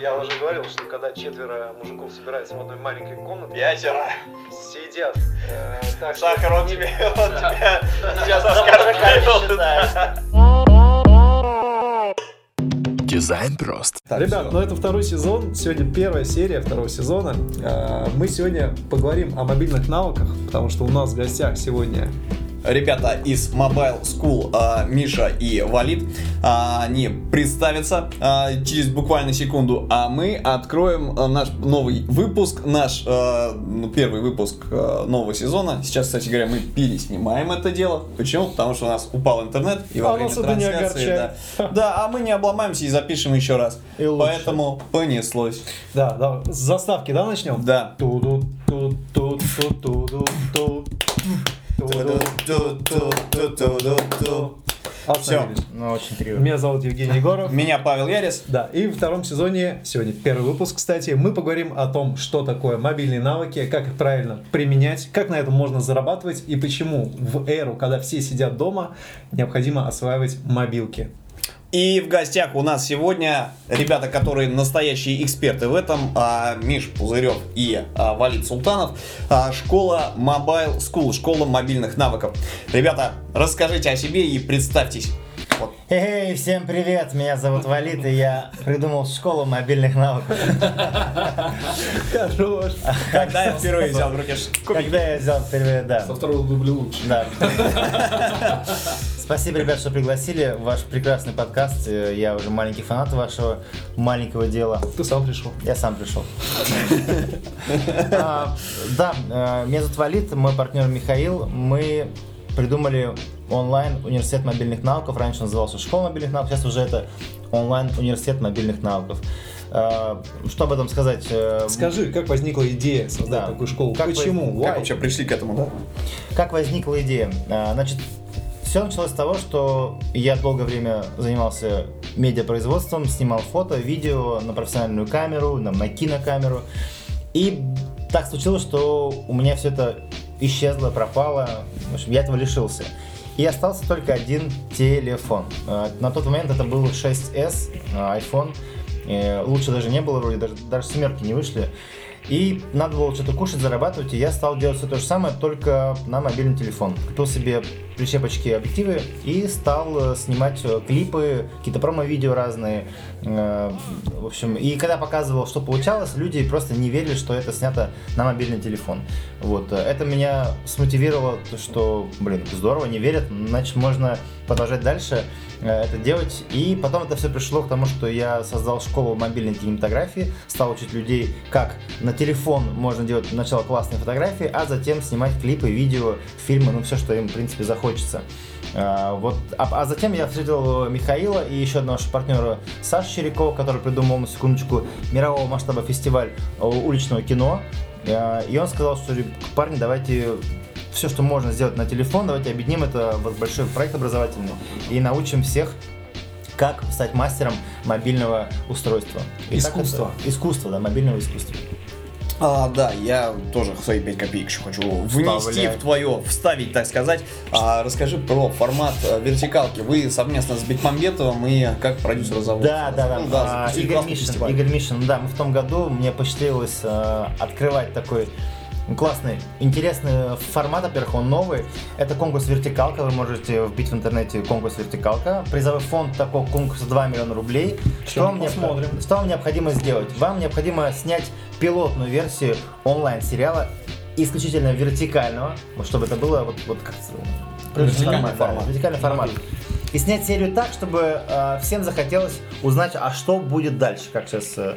Я уже говорил, что когда четверо мужиков собираются в одной маленькой комнате, Пятеро. сидят. э, так, Сахар, он тебе, он тебя сейчас Дизайн прост. Ребят, ну это второй сезон, сегодня первая серия второго сезона. Э, Мы сегодня поговорим о мобильных навыках, потому что у нас в гостях сегодня Ребята из Mobile School, а, Миша и Валид, а, они представятся а, через буквально секунду, а мы откроем наш новый выпуск, наш ну, первый выпуск нового сезона. Сейчас, кстати говоря, мы переснимаем это дело. Почему? Потому что у нас упал интернет и во А время это не трансляции. да. да, а мы не обломаемся и запишем еще раз. И лучше. Поэтому понеслось. Да, да, с заставки, да, начнем? Да. Туду, Остановились. Ну, очень криво. Меня зовут Евгений Егоров. Меня Павел Ярис. Да, и в втором сезоне, сегодня первый выпуск, кстати, мы поговорим о том, что такое мобильные навыки, как их правильно применять, как на этом можно зарабатывать и почему в эру, когда все сидят дома, необходимо осваивать мобилки. И в гостях у нас сегодня ребята, которые настоящие эксперты в этом. а, Миш Пузырев и а, Валид Султанов. а, Школа Mobile School, школа мобильных навыков. Ребята, расскажите о себе и представьтесь. Вот. Эй, всем привет, меня зовут Валит, и я придумал школу мобильных навыков. Хорош. Когда я впервые взял в руки Когда я взял впервые, да. Со второго дубля лучше. Да. Спасибо, ребят, что пригласили ваш прекрасный подкаст. Э, Я уже маленький фанат вашего маленького дела. Ты сам пришел. Я сам пришел. А, Да, э, меня зовут Валит, мой партнер Михаил. Мы придумали онлайн университет мобильных навыков. Раньше назывался школа мобильных навыков, сейчас уже это онлайн университет мобильных навыков. Э, Что об этом сказать? Скажи, как возникла идея создать Да. такую школу? Как Почему? Как Why? вообще пришли к этому, да? Как возникла идея? Значит, все началось с того, что я долгое время занимался медиапроизводством, снимал фото, видео на профессиональную камеру, на, на кинокамеру. И так случилось, что у меня все это исчезло, пропало. В общем, я этого лишился. И остался только один телефон. А, На тот момент это был 6s, а, iPhone. Э, Лучше даже не было, вроде даже, даже семерки не вышли. И надо было что-то кушать, зарабатывать, и я стал делать все то же самое, только на мобильный телефон. Купил себе прищепочки, объективы и стал э, снимать э, клипы, какие-то промо-видео разные. Э, В общем, и когда показывал, что получалось, люди просто не верили, что это снято на мобильный телефон. Вот. Это меня смотивировало, то, что, блин, здорово, не верят, значит, можно продолжать дальше это делать. И потом это все пришло к тому, что я создал школу мобильной кинематографии, стал учить людей, как на телефон можно делать сначала классные фотографии, а затем снимать клипы, видео, фильмы, ну все, что им, в принципе, захочется. А, Вот, а, а затем я встретил Михаила и еще одного нашего партнера Сашу Черякова, который придумал, на секундочку, мирового масштаба фестиваль э, уличного кино. И он сказал, что парни, давайте все, что можно сделать на телефон, давайте объединим это в большой проект образовательный и научим всех как стать мастером мобильного устройства. И так Искусства. это- искусства, да, мобильного искусства. А, да, я тоже свои 5 копеек еще хочу внести Вставляй. в твое, вставить, так сказать. А, расскажи про формат э, вертикалки. Вы совместно с Бекмамбетовым и как продюсер зовут? Да, да, да. Ну, А, запустили Игорь Мишин, фестиваль. Игорь Мишин, да, мы в том году, мне посчастливилось э, открывать такой классный, интересный формат, во-первых, он новый. Это конкурс «Вертикалка», вы можете вбить в интернете конкурс «Вертикалка». Призовой фонд такого конкурса 2 миллиона рублей. Что вам, посмотрим. что вам необходимо сделать? Вам необходимо снять пилотную версию онлайн-сериала исключительно вертикального, чтобы это было вот, вот как Вертикальный формат. вертикальный формат. И снять серию так, чтобы э, всем захотелось узнать, а что будет дальше. Как сейчас э,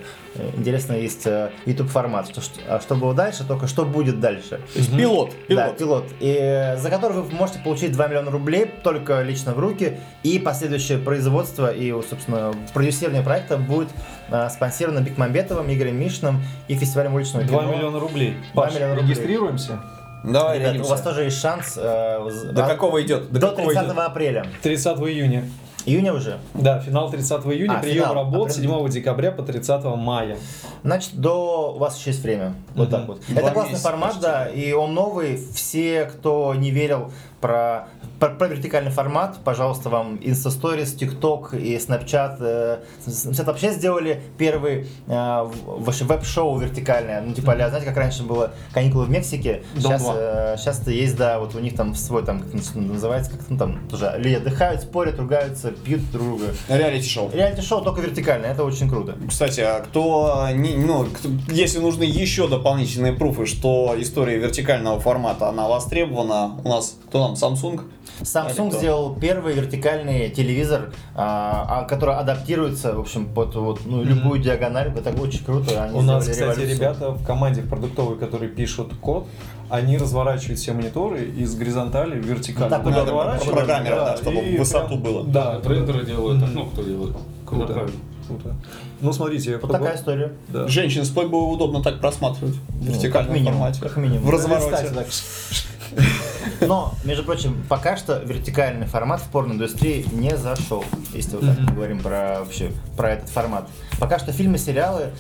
интересно есть э, YouTube формат, что, что, а что было дальше, только что будет дальше. То есть пилот, Да, пилот. пилот. И э, за который вы можете получить 2 миллиона рублей только лично в руки. И последующее производство и, собственно, продюсирование проекта будет э, спонсировано Бекмамбетовым, Игорем Мишиным и фестивалем уличного 2 кино. миллиона рублей. Два Паш, миллиона рублей. регистрируемся. Давай, Ребята, у вас тоже есть шанс. э, До а- какого идет? До До какого 30 идет? апреля. 30 июня. Июня уже. Да, финал 30 июня, А, прием финал. работ А, 7 декабря по 30 мая. Значит, до у вас еще есть время. Вот Мгм. так вот. Два Это классный месяца формат, почти. да, и он новый. Все, кто не верил про, про, про вертикальный формат, пожалуйста, вам Insta Stories, TikTok и Snapchat. э, Snapchat вообще сделали первый э, веб-шоу вертикальное. Ну, типа, а знаете, как раньше было каникулы в Мексике, сейчас, э, сейчас есть, да, вот у них там свой, там, как называется, как там тоже, люди отдыхают, спорят, ругаются, пьют друг друга. Реалити-шоу. Реалити-шоу только вертикальное, это очень круто. Кстати, а кто, не, ну, кто- если нужны еще дополнительные пруфы, что история вертикального формата, она востребована, у нас, кто там, Samsung? Samsung сделал первый вертикальный телевизор, а, а, который адаптируется, в общем, под вот, ну, любую диагональ. Это очень круто. Они У нас, кстати, революцию. ребята в команде в продуктовой, которые пишут код, они разворачивают все мониторы из горизонтали в вертикаль. Так, Вот надо разворачивают, программера, да, чтобы и высоту прям- было. Да, Да, трейдеры делают, так, ну кто делает? Круто. Круто. Ну, смотрите, Вот такая история. Да. Женщин с было удобно так просматривать в Ну, вертикальном как минимум, формате. как минимум. В развороте. Но, между прочим, пока что вертикальный формат в порноиндустрии не зашел, если вот так мы говорим про вообще про этот формат. Пока что фильмы, сериалы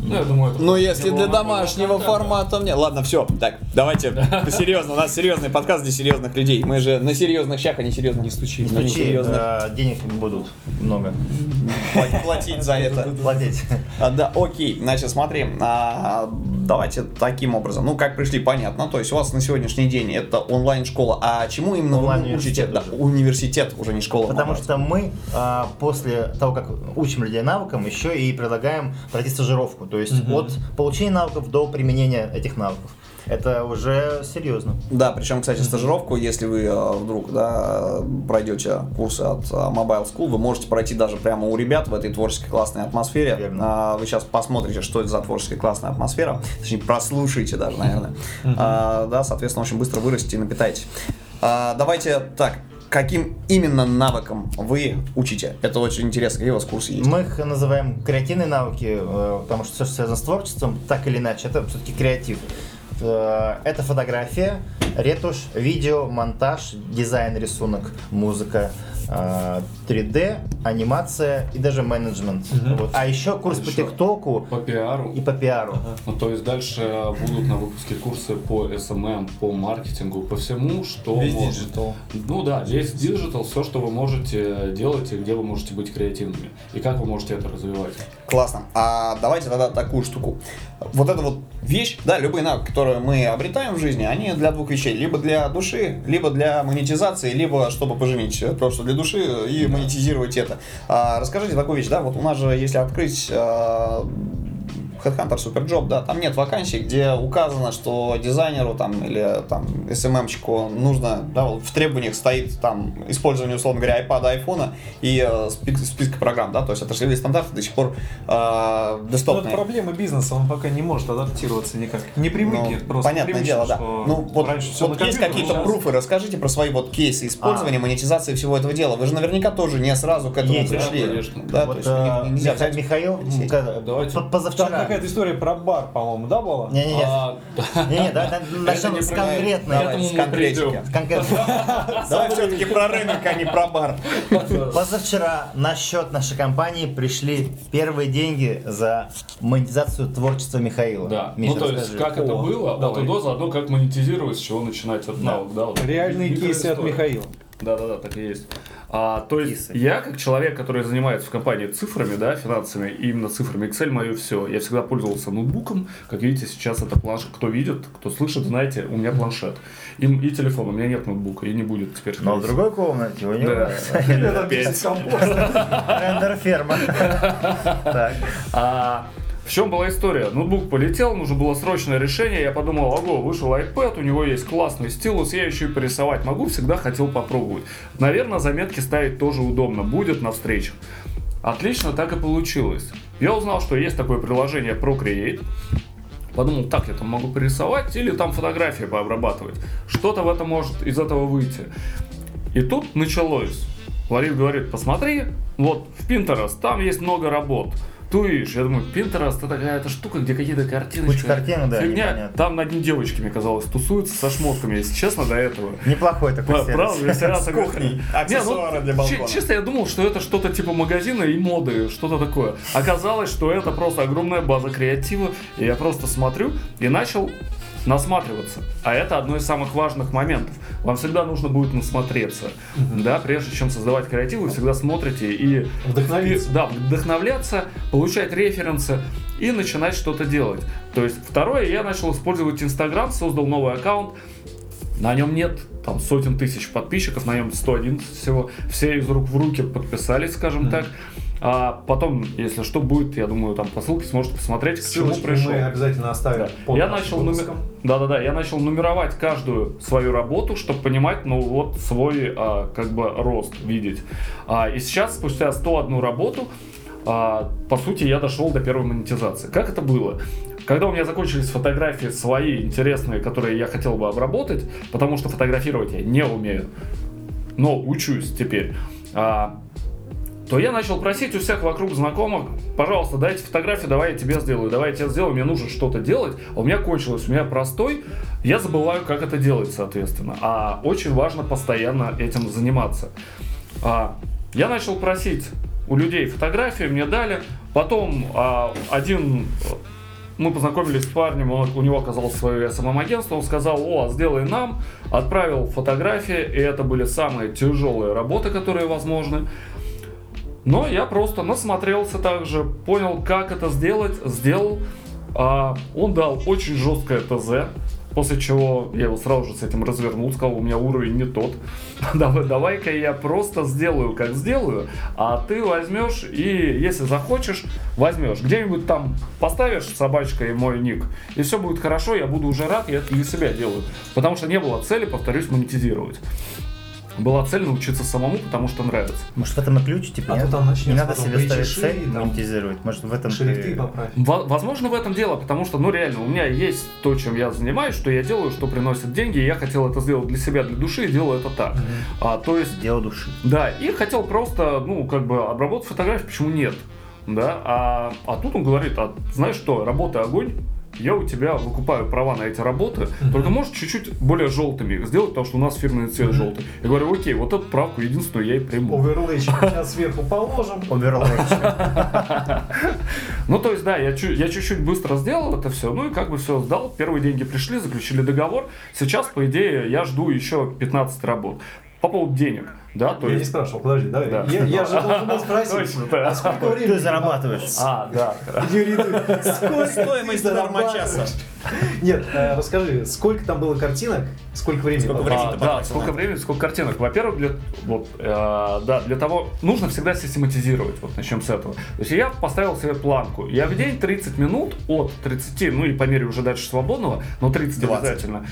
Ну, я думаю, это Ну, если для домашнего контента. формата мне... Ладно, все, так, давайте, серьезно, у нас серьезный подкаст для серьезных людей. Мы же на серьезных щах, а не серьезных. Не стучи. не стучи, серьезных. а, денег будут много Платить- Платить за это. платить. А, Да, окей, значит, смотри, а, давайте таким образом. Ну, как пришли, понятно. То есть у вас на сегодняшний день это онлайн-школа. А чему именно вы учите? Да, университет, уже не школа. Потому что мы а, после того, как учим людей навыкам, еще и предлагаем пройти стажировку. То есть от получения навыков до применения этих навыков. Это уже серьезно. Да, причем, кстати, стажировку, если вы э, вдруг да, пройдете курсы от э, Mobile School, вы можете пройти даже прямо у ребят в этой творческой классной атмосфере. Верно. А, Вы сейчас посмотрите, что это за творческая классная атмосфера. Точнее, прослушайте даже, наверное. А, Да, соответственно, очень быстро вырастите и напитаете. А, Давайте так. Каким именно навыкам вы учите? Это очень интересно. Какие у вас курсы есть? Мы их называем креативные навыки, э, потому что все, что связано с творчеством, так или иначе, это все-таки креатив. Э, Это фотография, ретушь, видео, монтаж, дизайн, рисунок, музыка, э, 3D, анимация и даже менеджмент. Вот. А еще курс по Еще. ТикТоку По пиару. и по пиару. Ну, то есть дальше будут на выпуске курсы по SMM, по маркетингу, по всему, что Весь можно. digital. Ну да, весь digital, все, что вы можете делать и где вы можете быть креативными. И как вы можете это развивать. Классно. А давайте тогда такую штуку. Вот эта вот вещь, да, любые навыки, которые мы обретаем в жизни, они для двух вещей. Либо для души, либо для монетизации, либо чтобы поженить. э, Просто для души и монетизировать это. А, расскажите такую вещь, да, вот у нас же, если открыть а, Headhunter Superjob, да, там нет вакансий, где указано, что дизайнеру там или там SMM-щику нужно, да, вот в требованиях стоит там использование, условно говоря, iPad, айфона и э, список, списка программ, да, то есть отраслевые стандарты до сих пор э, Ну, это десктопные. проблема бизнеса, он пока не может адаптироваться никак. Не Ну, привыкнет просто. понятное дело, да. Ну, вот, раньше вот на есть какие-то сейчас- пруфы, расскажите про свои вот кейсы использования, А. монетизации всего этого дела. Вы же наверняка тоже не сразу к этому Есть, да, пришли. конечно. Да, вот, то есть не- нельзя Миха- взять- Михаил, Давайте. позавчера. Какая-то история про бар, по-моему, да, была? Не-не-не, А, не-не, да, да, начнем не с конкретной. Давай, с конкретики. Давай все-таки про рынок, а не про бар. Позавчера на счет нашей компании пришли первые деньги за монетизацию творчества Михаила. Да. Ну, то есть, как это было, от давай. и до, заодно как монетизировать, с чего начинать этот навык. Реальные кейсы от. Михаила. Да, да, да, так и есть. А, то есть Кейсы. я, как человек, который занимается в компании цифрами, да, финансами, и именно цифрами Excel мое все. Я всегда пользовался ноутбуком. Как видите, сейчас это планшет. Кто видит, кто слышит, знаете, у меня планшет. И, и телефон. У меня нет ноутбука, и не будет теперь. Но в другой комнате у него Да. Опять. рендер-ферма. Так. В чем была история? Ноутбук полетел, нужно было срочное решение. Я подумал, ого, вышел iPad, у него есть классный стилус, я еще и порисовать могу, всегда хотел попробовать. Наверное, заметки ставить тоже удобно будет на встречах. Отлично, так и получилось. Я узнал, что есть такое приложение Procreate. Подумал, так, я там могу порисовать или там фотографии пообрабатывать. Что-то в этом может из этого выйти. И тут началось. Ларис говорит, посмотри, вот в Pinterest, там есть много работ. Туишь, я думаю, Pinterest это какая-то штука, где какие-то картиночки. Куча картинок, да, Фигня. Там над ним девочки, мне казалось, тусуются со шмотками, если честно, до этого. Неплохой такой сервис. Правда, если раз С кухней. Не, ну, Аксессуары для балкона. че- Честно, я думал, что это что-то типа магазина и моды, что-то такое. Оказалось, что это просто огромная база креатива. И я просто смотрю и начал насматриваться. А это одно из самых важных моментов. Вам всегда нужно будет насмотреться. Да, прежде чем создавать креатив, вы всегда смотрите и Вдохновиться. да, вдохновляться, получать референсы и начинать что-то делать. То есть второе, я начал использовать Инстаграм, создал новый аккаунт. На нем нет там сотен тысяч подписчиков, на нем 111 всего. Все из рук в руки подписались, скажем так. А потом, если что будет, я думаю, там по ссылке сможете посмотреть, к чему Ссылочку пришел. мы обязательно оставим Да. под Я начал, нуме- выпуском. да-да-да, я начал нумеровать каждую свою работу, чтобы понимать, ну вот свой а, как бы рост видеть. А, и сейчас, спустя 101 работу, а, по сути, я дошел до первой монетизации. Как это было? Когда у меня закончились фотографии свои интересные, которые я хотел бы обработать, потому что фотографировать я не умею, но учусь теперь, а, то я начал просить у всех вокруг знакомых, пожалуйста, дайте фотографию, давай я тебе сделаю, давай я тебе сделаю, мне нужно что-то делать, а у меня кончилось, у меня простой, я забываю, как это делать, соответственно. А очень важно постоянно этим заниматься. А, я начал просить у людей фотографии, мне дали, потом а, один мы познакомились с парнем, он- у него оказалось свое СММ-агентство, он сказал, о, сделай нам, отправил фотографии, и это были самые тяжелые работы, которые возможны. Но я просто насмотрелся также, понял, как это сделать, сделал. А, он дал очень жесткое ТЗ, после чего я его сразу же с этим развернул, сказал, у меня уровень не тот. Давай- Давай-ка я просто сделаю, как сделаю, а ты возьмешь и, если захочешь, возьмешь. Где-нибудь там поставишь собачкой мой ник, и все будет хорошо, я буду уже рад, я это для себя делаю. Потому что не было цели, повторюсь, монетизировать. Была цель научиться самому, потому что нравится. Может, в этом и ключ, типа, А нет? там Не надо себе ставить цель там монетизировать. Может, в этом Шрифты ты... поправь. Во- Возможно, в этом дело, потому что, ну, реально, у меня есть то, чем я занимаюсь, что я делаю, что приносит деньги, и я хотел это сделать для себя, для души, и делаю это так. А, то есть, Дело души. да, и хотел просто, ну, как бы обработать фотографии, почему нет, да, а, а тут он говорит, а знаешь что, работа огонь, я у тебя выкупаю права на эти работы, только может чуть-чуть более желтыми их сделать, потому что у нас фирменный цвет желтый. Я говорю, окей, вот эту правку единственную я и приму. Оверлейчик сейчас сверху положим. Оверлэйч. Ну, то есть, да, я чуть-чуть быстро сделал это все, ну и как бы все сдал, первые деньги пришли, заключили договор. Сейчас, по идее, я жду еще 15 работ. По поводу денег, да, то Я не есть... спрашивал, подожди, давай. Да. Я, я же должен был спросить, Точно, да. а сколько времени Ты зарабатываешь. А, да. Юрий, сколько Стоимость нормочаса. Нет, э, расскажи, сколько там было картинок, сколько времени? Сколько времени? А, да, сколько времени, сколько картинок. Во-первых, для, вот, э, да, для того, нужно всегда систематизировать, вот начнем с этого. То есть я поставил себе планку. Я в день 30 минут от 30, ну и по мере уже дальше свободного, но 30 20. обязательно.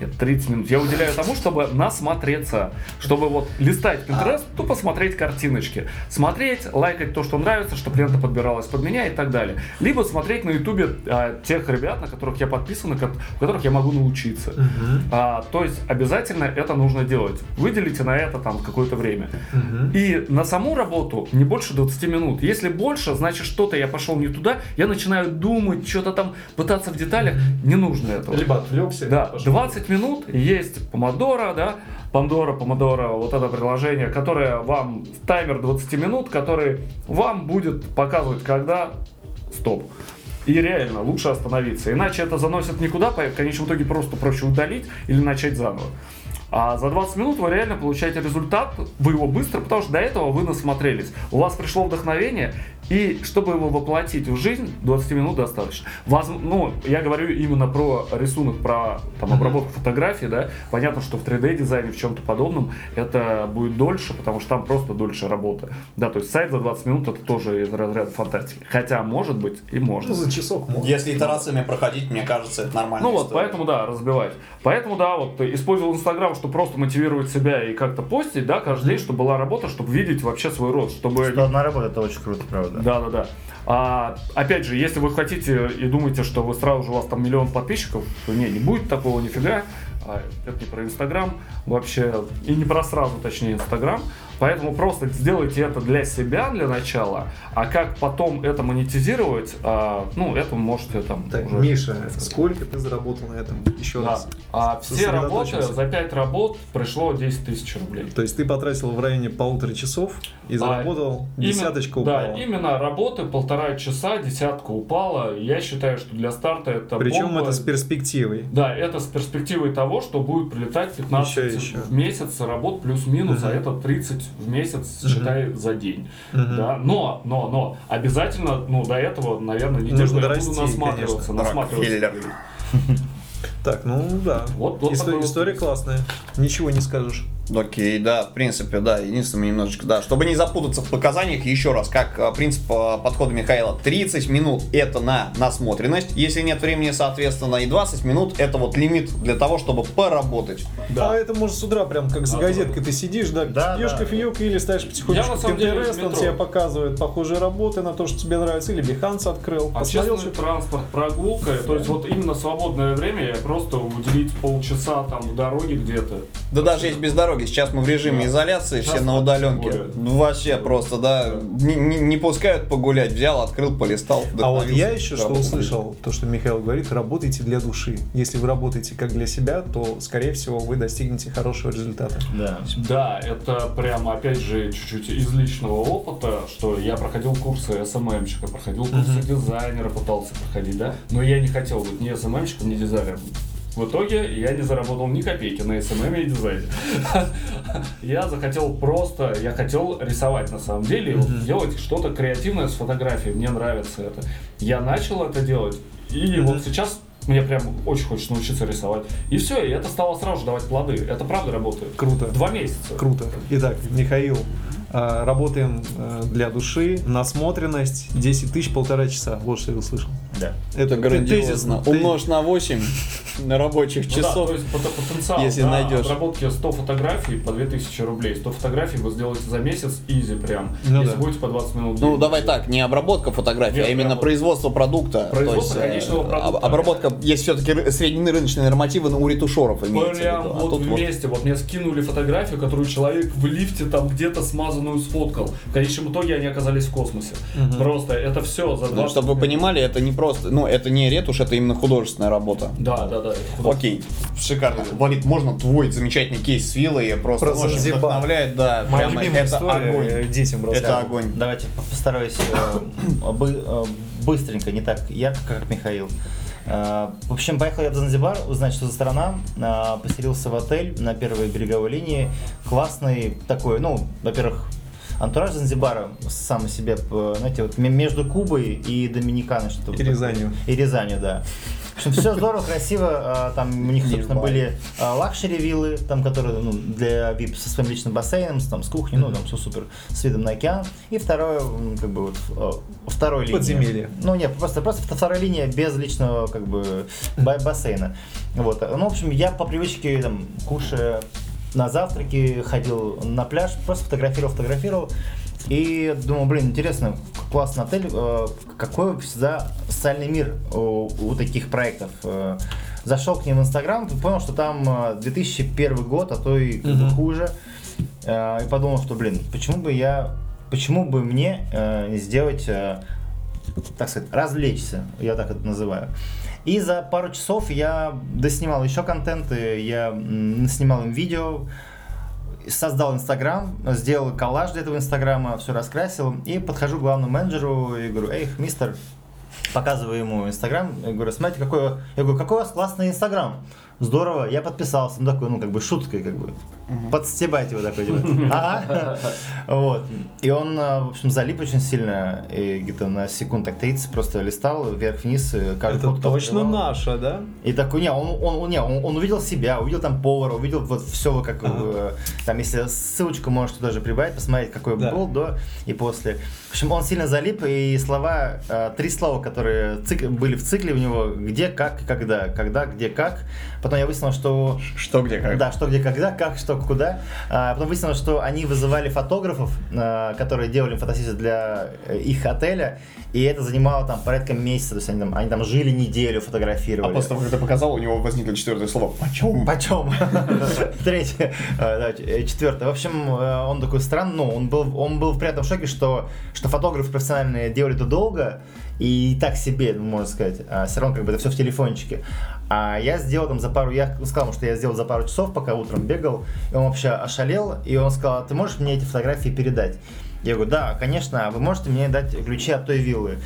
Нет, 30 минут. Я уделяю тому, чтобы насмотреться, чтобы вот листать Pinterest, тупо смотреть картиночки. Смотреть, лайкать то, что нравится, чтобы лента подбиралась под меня и так далее. Либо смотреть на ютубе а, тех ребят, на которых я подписан, у которых я могу научиться. Мгм. А, то есть обязательно это нужно делать. Выделите на это там какое-то время. Мгм. И на саму работу не больше 20 минут. Если больше, значит что-то я пошел не туда, я начинаю думать, что-то там пытаться в деталях. Не нужно этого. Либо отвлекся. Да, пошел. 20 минут есть помодоро, да, Пандора, Помодоро, вот это приложение, которое вам, таймер 20 минут, который вам будет показывать, когда стоп. И реально, лучше остановиться. Иначе это заносит никуда, в конечном итоге просто проще удалить или начать заново. А за 20 минут вы реально получаете результат, вы его быстро, потому что до этого вы насмотрелись. У вас пришло вдохновение, и чтобы его воплотить в жизнь, 20 минут достаточно. Воз- ну, я говорю именно про рисунок, про там, обработку фотографий, да. Понятно, что в 3D-дизайне, в чем-то подобном, это будет дольше, потому что там просто дольше работа. Да, то есть сайт за 20 минут это тоже из разряда фантастики. Хотя, может быть, и можно. Ну, за часок можно. Если итерациями проходить, мне кажется, это нормально. Ну вот, поэтому, да, разбивать. Поэтому, да, вот э, использовал Инстаграм, чтобы просто мотивировать себя и как-то постить, да, каждый день, чтобы была работа, чтобы видеть вообще свой рост, чтобы... Что одна работа, это очень круто, правда. Да, да, да. А, опять же, если вы хотите и думаете, что вы сразу же у вас там миллион подписчиков, то не, не будет такого нифига. а это не про Инстаграм вообще, и не про сразу, точнее, Инстаграм. Поэтому просто сделайте это для себя для начала, а как потом это монетизировать, а, ну, это можете там Так, уже- Миша, сколько ты заработал на этом? Еще Да. раз. А все работы, за 5 работ пришло 10 тысяч рублей. То есть ты потратил в районе полутора часов и заработал А, Именно- десяточка упала. Да, именно работы полтора часа, десятка упала. Я считаю, что для старта это Причем бомба. это с перспективой. Да, это с перспективой того, что будет прилетать 15 Еще, еще. в месяц работ плюс-минус, а Мгм. это 30 в месяц, Мгм. считай, за день. Мгм. Да, но, но, но, обязательно, ну, до этого, наверное, неделю Нужно я дорасти, буду насматриваться, конечно. насматриваться. Так, ну да. Вот- вот Исто- такой вот История классная. Ничего не скажешь. Окей, да, в принципе, да. Единственное, немножечко, да. Чтобы не запутаться в показаниях, еще раз, как а, принцип а, подхода Михаила. 30 минут это на насмотренность, если нет времени, соответственно, и 20 минут это вот лимит для того, чтобы поработать. Да. А это может с утра прям как за Да, газеткой ты сидишь, да, Да, пьешь да. кофеек или ставишь Я, потихонечку на самом в он тебе показывает похожие работы на то, что тебе нравится, или Behance открыл, посмотрел, Общественный что транспорт, прогулка, то есть вот именно свободное время я просто уделить полчаса там в дороге где-то. Да даже есть без дороги. Сейчас мы в режиме Да. изоляции, Сейчас все на удаленке. Ну, Вообще просто, да. Не, не- не пускают погулять. Взял, открыл, полистал. А вот я еще что услышал, то, что Михаил говорит, работайте для души. Если вы работаете как для себя, то, скорее всего, вы достигнете хорошего результата. Да. Да, это прямо, опять же, чуть-чуть из личного опыта, что я проходил курсы СММщика, проходил курсы дизайнера, пытался проходить, да, но я не хотел быть ни СММщиком, ни дизайнером. В итоге я не заработал ни копейки на SMM и дизайне. Я захотел просто, я хотел рисовать на самом деле, делать что-то креативное с фотографией, мне нравится это. Я начал это делать, и вот сейчас мне прям очень хочется научиться рисовать. И все, и это стало сразу же давать плоды. Это правда работает. Круто. Два месяца. Круто. Итак, Михаил, работаем э, для души, насмотренность, 10 тысяч, полтора часа. Вот что я услышал. Да. Это т- грандиозно. тезисно. Ты- Умножь на 8 на рабочих Ну да, часов. то есть пот- потенциал если да, найдешь. обработки 100 фотографий по 2000 рублей. 100 фотографий вы сделаете за месяц изи прям. Ну если да. будете по 20 минут. в Ну, давай так, не обработка фотографий, Нет, а именно прям- производство продукта. Производство То есть, э, конечного продукта. об- Обработка, есть все-таки средние рыночные нормативы, но у ретушеров имеется в Прям виду. А вот тут вот вместе, вот мне скинули фотографию, которую человек в лифте там где-то смазанную сфоткал. В конечном итоге они оказались в космосе. Просто это все за Ну, 20 чтобы вы понимали, это не просто, ну, это не ретушь, это именно художественная работа. Да, да, да. это. Окей, шикарно. Валид, можно твой замечательный кейс с виллой? Просто Про очень Занзибар. вдохновляет, да. Моя прямо любимая это история, огонь. э, детям Это рассказывал. огонь. Давайте постараюсь э, бы- э, быстренько, не так ярко, как Михаил. Э, В общем, поехал я в Занзибар, узнать, что за страна. Э, Поселился в отель на первой береговой линии. Классный такой, ну, во-первых, антураж Занзибара сам себе, э, знаете, вот между Кубой и Доминиканой. что-то И Рязанью. и Рязанью, да. Общем, все здорово, красиво. а, Там у них, собственно, были luxury виллы, там, которые ну, для VIP со своим личным бассейном, с- там, с кухней, ну, там все супер, с видом на океан. И второе, как бы, вот, э, второй линии. Подземелье. Ну, нет, просто, просто вторая линия без личного, как бы, ба- бассейна. Вот. Ну, в общем, я по привычке, там, кушая на завтраке, ходил на пляж, просто фотографировал, фотографировал. И думал, блин, интересно, классный отель, э, какой всегда социальный мир у, у таких проектов. Э, Зашел к ним в Инстаграм, понял, что там э, 2001 год, а то и как бы хуже. Э, И подумал, что, блин, почему бы я, почему бы мне э, не сделать, э, так сказать, развлечься, я так это называю. И за пару часов я доснимал еще контенты, я снимал им видео, создал Инстаграм, сделал коллаж для этого Инстаграма, все раскрасил, и подхожу к главному менеджеру и говорю, эй, мистер, показываю ему Инстаграм, говорю, смотрите, какой, я говорю, какой у вас классный Инстаграм. Здорово, я подписался, ну такой, ну как бы шуткой, как бы, подстебать его такой, типа, ага, вот, и он, а, в общем, залип очень сильно, и где-то на секунд так 30 просто листал вверх-вниз, и каждую Это точно наша, да? И такой, не, он, он, не, он, он увидел себя, увидел там повара, увидел вот все, как э, там, если ссылочку можешь туда же прибавить, посмотреть, какой Да. был до и после. В общем, он сильно залип, и слова, э, три слова, которые цик- были в цикле у него, где, как и когда. Когда, где, как. Потом я выяснил, что Что где как? да, что, где, когда, как, что, куда. А потом выяснилось, что они вызывали фотографов, а, которые делали фотосессии для э, их отеля, и это занимало там порядка месяца, то есть они там, они там жили неделю, А фотографировали. после того, как ты показал, у него возникло четвертое слово. Почем? Почем? Третье. А, э, Четвертое. В общем, э, он такой странный, ну, он был, он был в приятном шоке, что, что фотографы профессиональные делали это долго, и так себе, можно сказать, а все равно как бы это все в телефончике. А я сделал там за пару, я сказал ему, что я сделал за пару часов, пока утром бегал, и он вообще ошалел, и он сказал, «А ты можешь мне эти фотографии передать? Я говорю, да, конечно, вы можете мне дать ключи от той виллы?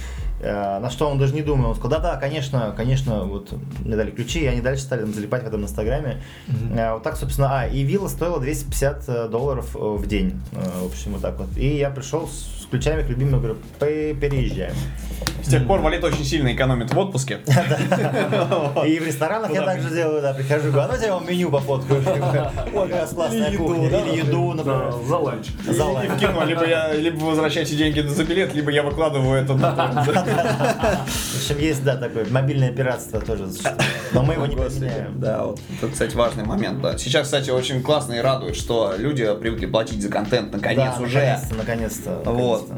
Э, На что он даже не думал, он сказал, да-да, конечно, конечно, вот мне дали ключи, и они дальше стали там залипать в этом инстаграме. Э, Вот так, собственно, а, и вилла стоила 250 долларов э, в день, в общем, вот так вот. И я пришел с ключами к любимому, говорю, «Пе- переезжаем. С тех пор Валит очень сильно экономит в отпуске. И в ресторанах я также делаю, да, прихожу, говорю, а ну тебе меню пофоткаю. Ой, какая классная кухня. Или еду, например. за ланч. За ланч. в кино либо я возвращаете деньги за билет, либо я выкладываю это на В общем, есть, да, такое мобильное пиратство тоже. Но мы его не поменяем. Да, вот это, кстати, важный момент. Да. Сейчас, кстати, очень классно и радует, что люди привыкли платить за контент, наконец уже. Наконец-то, наконец-то. Вот.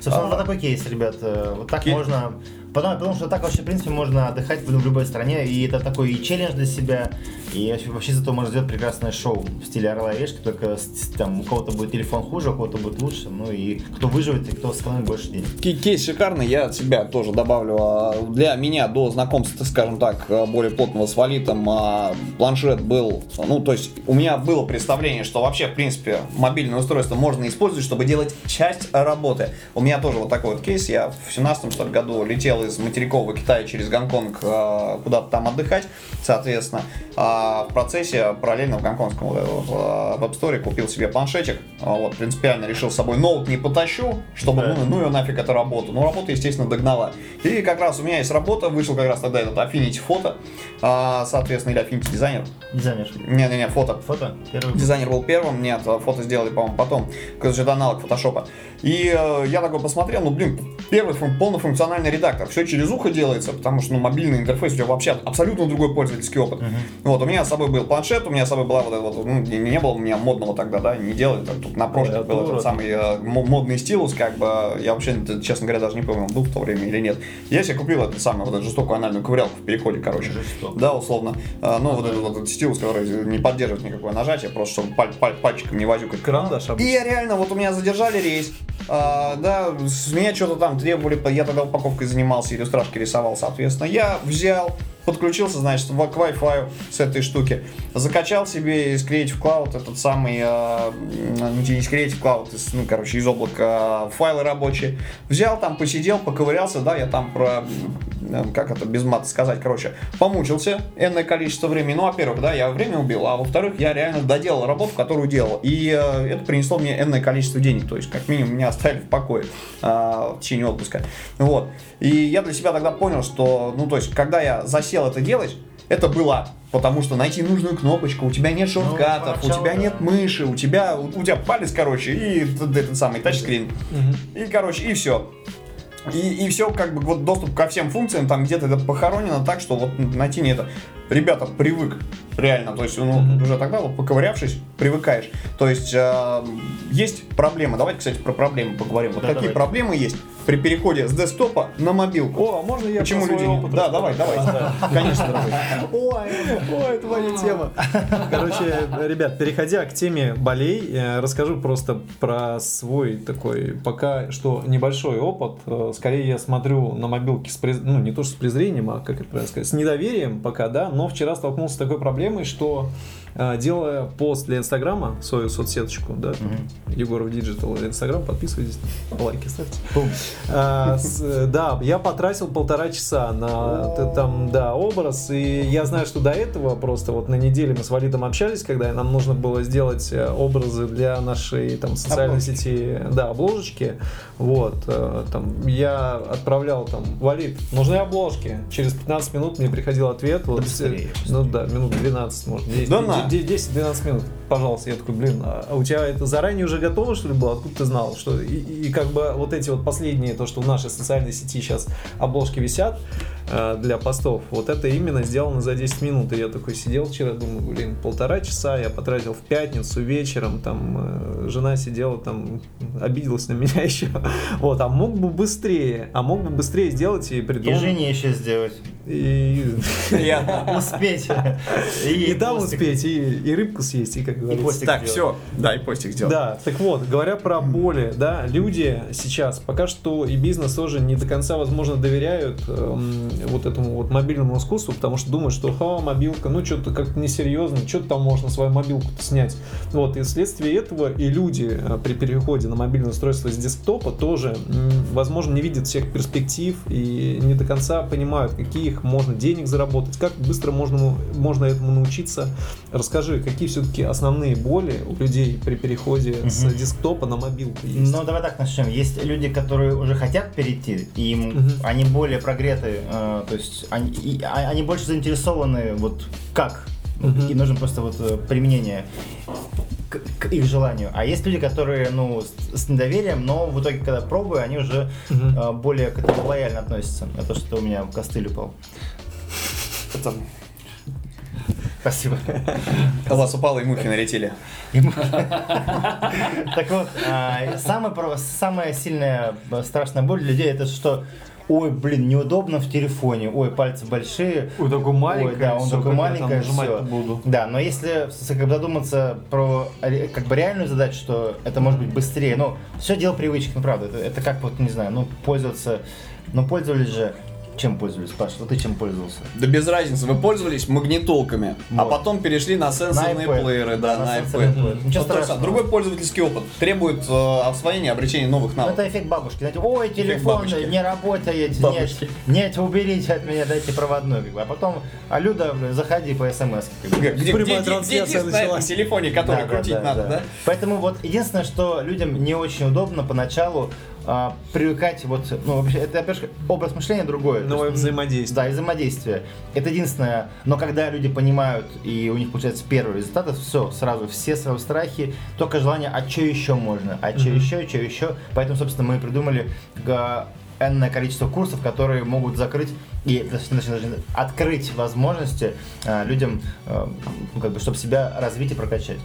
Собственно, А. вот такой кейс, ребят. Э, Вот так можно... Потому, потому что так вообще, в принципе, можно отдыхать в любой стране, и это такой и челлендж для себя, и вообще, этого можно сделать прекрасное шоу в стиле Орла и Решки, только там у кого-то будет телефон хуже, у кого-то будет лучше, ну и кто выживет, и кто сэкономит больше денег. Кейс шикарный, я от себя тоже добавлю. А, Для меня до знакомства, скажем так, а, более плотного с валитом, а, планшет был, ну, то есть у меня было представление, что вообще, в принципе, мобильное устройство можно использовать, чтобы делать часть работы. У меня тоже вот такой вот кейс, я в 17 что ли, году летел из материкового Китая через Гонконг а, куда-то там отдыхать, соответственно, а в процессе параллельно в гонконгском вот этом вот, а, веб-сторе купил себе планшетик, А, вот, принципиально решил с собой ноут не потащу, чтобы, Да. ну, ну ее нафиг эту работу. Ну, работа, естественно, догнала. И как раз у меня есть работа, вышел как раз тогда этот Affinity фото, а, соответственно, или Affinity дизайнер. Дизайнер. Не-не-не, фото. Фото? Первый. Дизайнер был первым, нет, а фото сделали, по-моему, потом. Короче, это аналог фотошопа. И э, я такой посмотрел, ну, блин, первый фун- полнофункциональный редактор. Все через ухо делается, потому что, ну, мобильный интерфейс у тебя вообще абсолютно другой пользовательский опыт. Вот, у меня с собой был планшет, у меня с собой была вот эта вот, ну, не, не было у меня модного тогда, да, не делали, так, тут на прошлом был этот самый э, мо- модный стилус, как бы, я вообще, честно говоря, даже не помню, был в то время или нет. Я себе купил эту самую, вот эту жестокую анальную ковырялку в переходе, короче. Жестоко. Да, условно. А, ну, вот этот вот этот стилус, который не поддерживает никакое нажатие, просто чтобы паль- паль- пальчиком не возюкать. Карандаш И обычно. я реально, вот у меня задержали рейс, а, да, с меня что-то там требовали, я тогда упаковкой занимался, иллюстрашки рисовал, соответственно. Я взял, подключился, значит, к Wi-Fi с этой штуки, закачал себе из Creative Cloud этот самый, м, не из Creative Cloud, из, ну, короче, из облака а, файлы рабочие, взял там, посидел, поковырялся, да, я там про, как это без мата сказать, короче, помучился энное количество времени, ну, во-первых, да, я время убил, а во-вторых, я реально доделал работу, которую делал, и э, это принесло мне энное количество денег, то есть, как минимум, меня оставили в покое а, в течение отпуска, вот, и я для себя тогда понял, что, ну, то есть, когда я засел это делать, это было Потому что найти нужную кнопочку, у тебя нет шорткатов, у поначалу, тебя да. нет мыши, у тебя, у, у тебя палец, короче, и этот самый тачскрин. И, короче, и все. И, и все, как бы, вот доступ ко всем функциям, там где-то это похоронено так, что вот найти не это. Ребята, привык, реально, то есть, ну, уже тогда, вот поковырявшись, привыкаешь. То есть, э, есть проблемы, давайте, кстати, про проблемы поговорим. Вот Да, какие давайте. проблемы есть при переходе с десктопа на мобилку? О, а можно я Почему люди не- опыт Да, давай, давай. Да. Конечно, дорогой. Ой, ой, это моя тема. Короче, ребят, переходя к теме болей, э, расскажу просто про свой такой пока что небольшой опыт. Э, Скорее я смотрю на мобилки с през- ну не то что с презрением, а как это правильно сказать, с недоверием пока, да. Но вчера столкнулся с такой проблемой, что делая пост для Инстаграма, свою соцсеточку, да, там, Егоров Digital Инстаграм, подписывайтесь, лайки ставьте. А, с- э, да, я потратил полтора часа на там, да, образ, и я знаю, что до этого просто вот на неделе мы с Валидом общались, когда нам нужно было сделать э, образы для нашей там социальной Обложки. сети, да, обложечки, вот, э, там, я отправлял там, Валид, нужны обложки, через 15 минут мне приходил ответ, вот, быстрее, ну да, минут 12, может, 10, Да на. 10-12 минут, пожалуйста, я такой, блин, а у тебя это заранее уже готово, что ли, было? Откуда ты знал? Что и, и как бы вот эти вот последние, то, что в нашей социальной сети сейчас обложки висят, э, для постов. Вот это именно сделано за 10 минут. И я такой сидел вчера, думаю, блин, полтора часа я потратил в пятницу вечером, там э, жена сидела там, обиделась на меня еще. Вот, а мог бы быстрее, а мог бы быстрее сделать и при И жене еще сделать. И, Приятно. Успеть. и там постик- успеть, и, и рыбку съесть, и как говорится. постик Так, сделать. все. Да, и постик сделал. Да, так вот, говоря про боли, да, люди сейчас пока что и бизнес тоже не до конца, возможно, доверяют эм, вот этому вот мобильному искусству, потому что думают, что ха, мобилка, ну что-то как-то несерьезно, что-то там можно свою мобилку снять. Вот, и вследствие этого и люди э, при переходе на мобильное устройство с десктопа тоже, возможно, не видят всех перспектив и не до конца понимают, каких можно денег заработать, как быстро можно, можно этому научиться. Расскажи, какие все-таки основные боли у людей при переходе с Мгм. десктопа на мобилку есть? Ну, давай так начнем. Есть люди, которые уже хотят перейти, и им Мгм. они более прогреты, э, то есть они, и- а- они больше заинтересованы вот как. Мгм. И нужно просто вот э, применение к, к их желанию. А есть люди, которые, ну, с, с недоверием, но в итоге, когда пробую, они уже Мгм. э, более к этому лояльно относятся. Это что у меня костыль упал. Это- Спасибо. У вас упало и мухи налетели. Так вот, а, самая, сильная э, страшная боль для людей это что Ой, блин, неудобно в телефоне. Ой, пальцы большие. Ой, такой маленький, Ой, да, он всё, такой маленький, всё. буду. Да, но если как бы задуматься про как бы реальную задачу, что это может быть быстрее, ну, все дело привычки, ну, правда, это, это как вот, не знаю, ну, пользоваться, ну, пользовались же, чем пользовались, Паш, вот ты чем пользовался? Да без разницы, вы пользовались магнитолками, а Вот. потом перешли на сенсорные На iPad. плееры, да, Да, на на iPad. Ничего а, страшного. другой пользовательский опыт требует э, освоения, обретения новых навыков. это эффект бабушки. Знаете, ой, телефон не работает, Бабочки. нет, нет, уберите от меня, дайте проводной. Как бы. А потом, а Люда, блин, заходи по смс. Как бы. Где, где, где- где на телефоне, который Да, да, крутить да, надо, да. да? Поэтому вот единственное, что людям не очень удобно поначалу а, привыкать, вот, ну, вообще, это, опять же, образ мышления другой. Новое есть, взаимодействие. Да, и взаимодействие. Это единственное. Но когда люди понимают, и у них получается первый результат, все, сразу, все сразу страхи, только желание, а что еще можно, а что Мгм. еще, что еще. Поэтому, собственно, мы придумали энное количество курсов, которые могут закрыть и точнее, точнее, открыть возможности а, людям, а, ну, как бы, чтобы себя развить и прокачать.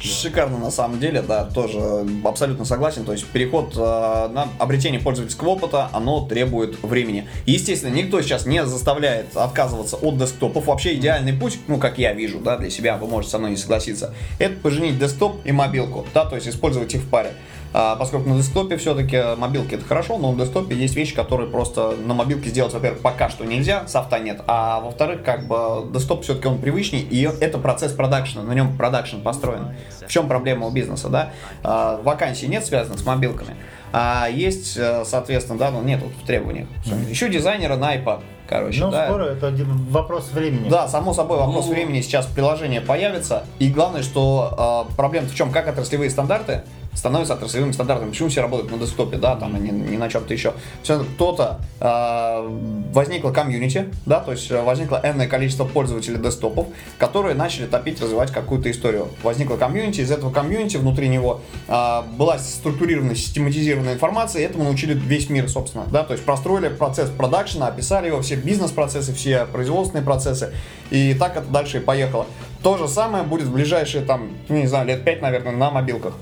Шикарно на самом деле, да, тоже абсолютно согласен. То есть переход э, на обретение пользовательского опыта, оно требует времени. Естественно, никто сейчас не заставляет отказываться от десктопов. Вообще идеальный путь, ну, как я вижу, да, для себя, вы можете со мной не согласиться, это поженить десктоп и мобилку, да, то есть использовать их в паре. А, поскольку на десктопе все-таки мобилки это хорошо, но на десктопе есть вещи, которые просто на мобилке сделать, во-первых, пока что нельзя, софта нет, а во-вторых, как бы десктоп все-таки он привычней, и это процесс продакшена, на нем продакшн построен. В чем проблема у бизнеса, да? А, вакансий нет, связанных с мобилками, а есть, э, соответственно, да, ну нет вот в требованиях. Еще дизайнера на iPad, короче, Ну, да. скоро это д- вопрос времени. Да, само собой, вопрос Ну. времени сейчас приложение появится. И главное, что э, проблема в чем, как отраслевые стандарты становятся отраслевыми стандартами. Почему все работают на десктопе, да, там, а не, не на чем-то еще. Все, кто-то э, возникло комьюнити, да, то есть э, возникло энное количество пользователей десктопов, которые начали топить, развивать какую-то историю. Возникло комьюнити, из этого комьюнити внутри него э, была структурированная, систематизированная информация, и этому научили весь мир, собственно, да, то есть простроили процесс продакшена, описали его, все бизнес-процессы, все производственные процессы, и так это дальше и поехало. То же самое будет в ближайшие, там, не знаю, лет 5, наверное, на мобилках.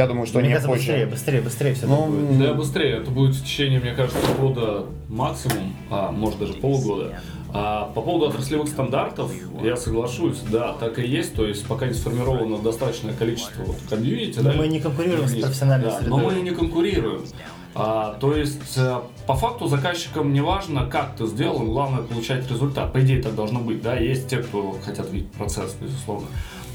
Я думаю, что Мне не кажется, позже. быстрее, быстрее, быстрее все Ну, будет. Да, быстрее. Это будет в течение, мне кажется, года максимум, а может даже полугода. А по поводу отраслевых стандартов, я соглашусь, да, так и есть. То есть пока не сформировано достаточное количество вот комьюнити, Но да, мы не конкурируем с профессиональной Да, средой. Но мы не конкурируем. А, то есть, э, по факту заказчикам не важно, как ты сделал, главное получать результат. По идее так должно быть, да, есть те, кто хотят видеть процесс, безусловно.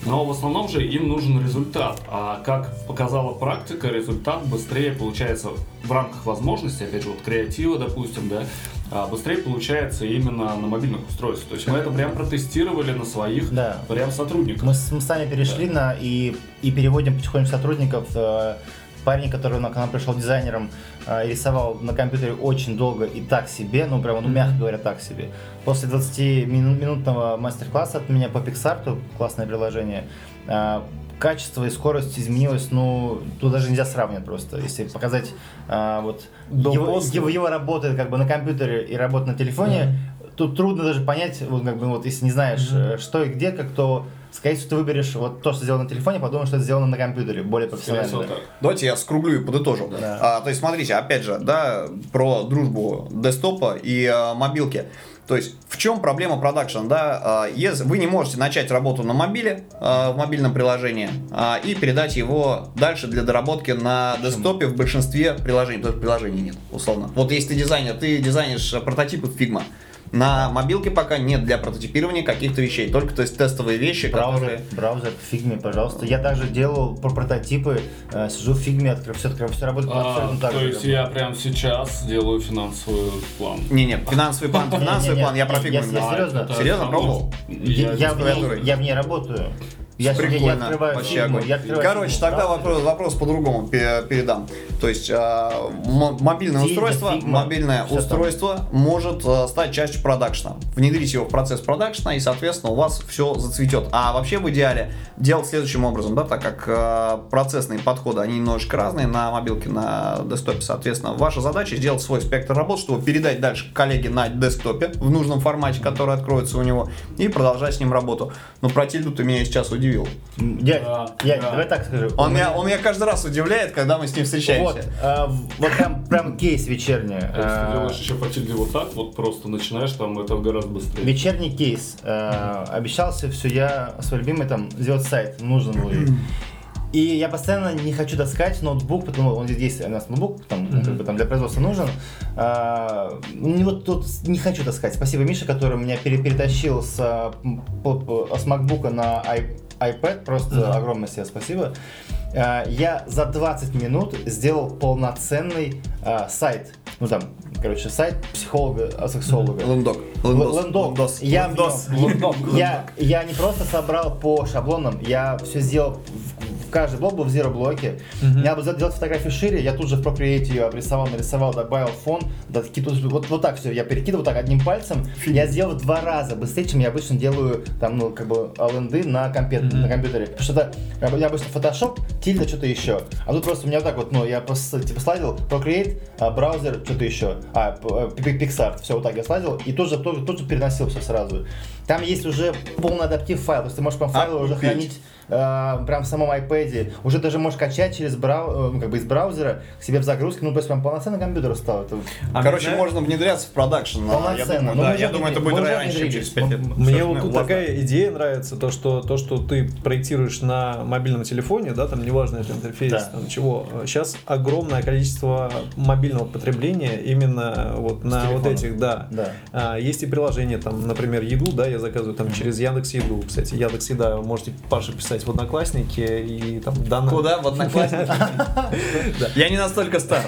Но в основном же им нужен результат. А как показала практика, результат быстрее получается в рамках возможностей, опять же, вот креатива, допустим, да, а, быстрее получается именно на мобильных устройствах. То есть мы это прям протестировали на своих Да. прям сотрудниках. Мы, мы сами перешли на и, и переводим потихоньку сотрудников. Э, Парень, который на- к нам пришел дизайнером, рисовал на компьютере очень долго и так себе, ну прям, ну, мягко говоря, так себе. После 20-минутного мастер-класса от меня по Pixar, классное приложение, э, качество и скорость изменилось, ну, тут даже нельзя сравнивать просто. Если показать э, вот его, его, его работы как бы на компьютере и работа на телефоне, тут трудно даже понять, вот как бы вот если не знаешь, э, что и где, как то, скорее всего, ты выберешь вот то, что сделано на телефоне, подумаешь, что это сделано на компьютере, более профессионально. Давайте я скруглю и подытожу. Да. А, то есть, смотрите, опять же, да, про дружбу десктопа и а, мобилки. То есть, в чем проблема продакшн, да? А, если вы не можете начать работу на мобиле, а, в мобильном приложении, и передать его дальше для доработки на десктопе в большинстве приложений, потому что приложений нет, условно. Вот если ты дизайнер, ты дизайнишь прототипы Figma, на мобилке пока нет для прототипирования каких-то вещей, только то есть тестовые вещи, Браузер, которые... браузер в фигме, пожалуйста. Я также делал про прототипы, э, сижу в фигме, открываю, все, открываю, все работает А, абсолютно так то же. есть я прямо сейчас делаю финансовый план. Не, нет, финансовый план, финансовый план, я про Figma я- серьезно? Серьезно, пробовал? Я в ней работаю. Я, я, я Прикольно, открываю вообще фигму, огонь. я открываю Короче, фигму, тогда браузер. вопрос, вопрос по-другому пе- передам. То есть м- мобильное Тильда, устройство, фигма, мобильное всё там. устройство может а, стать частью продакшна. Внедрить его в процесс продакшна, и, соответственно, у вас все зацветет. А вообще в идеале делать следующим образом, да, так как а, процессные подходы, они немножечко разные на мобилке, на десктопе, соответственно. Ваша задача сделать свой спектр работ, чтобы передать дальше коллеге на десктопе в нужном формате, который откроется у него, и продолжать с ним работу. Но про тильду ты меня сейчас удивил. Дядь, Да, дядь, да. давай так скажу. Он меня, он меня каждый раз удивляет, когда мы с ним встречаемся. Вот, а, вот прям, прям кейс вечерний. А Если ты а, делаешь еще по тильде вот так, вот просто начинаешь, там это гораздо быстрее. Вечерний кейс. Э, обещался все я свой любимый там сделать сайт, нужен был. И я постоянно не хочу таскать ноутбук, потому что он здесь есть у нас ноутбук, там, он как бы там для производства нужен. А, не вот тут не хочу таскать. Спасибо Мише, который меня пере- перетащил с, а, с MacBook на i- iPad. Просто огромное себе спасибо. А, я за 20 минут сделал полноценный а, сайт. Ну там, короче, сайт психолога, а, сексолога. Лендок. Лендос. Лендос. Я, Лендос. я, я не просто собрал по шаблонам, я все сделал в каждый блок был в zero блоке. Я бы сделать фотографию шире, я тут же в Procreate ее обрисовал, нарисовал, добавил фон, да, вот, вот так все, я перекидывал так одним пальцем, я сделал в два раза быстрее, чем я обычно делаю там, ну, как бы, ленды на, компе- на компьютере. Потому что это, я обычно Photoshop, тильда, что-то еще. А тут просто у меня вот так вот, ну, я просто, типа, слайдил, Procreate, а, браузер, что-то еще, а, п- э, все вот так я слайдил, и тут же, тут, тут же переносил все сразу. Там есть уже полный адаптив файл, то есть ты можешь прям файлы уже купить. хранить э, прям в самом iPad. Уже даже можешь качать через брау, э, ну, как бы из браузера к себе в загрузке, ну, то есть прям полноценный компьютер стал. Это А Короче, мне- можно внедряться в продакшн. а, Я Полноценно. думаю, Ну, да, я думаю, это будет раньше, чем через 5 лет. Мне вот ну, тут ладно. такая идея нравится, то что, то, что ты проектируешь на мобильном телефоне, да, там неважно это интерфейс, Да. там чего. Сейчас огромное количество мобильного потребления именно вот на вот этих, да. Да. А, есть и приложения, там, например, еду, да, я заказываю там через Яндекс Еду. Кстати, Яндекс Еда можете Паше писать в Одноклассники и там данные. Куда? В Одноклассники? Я не настолько стар.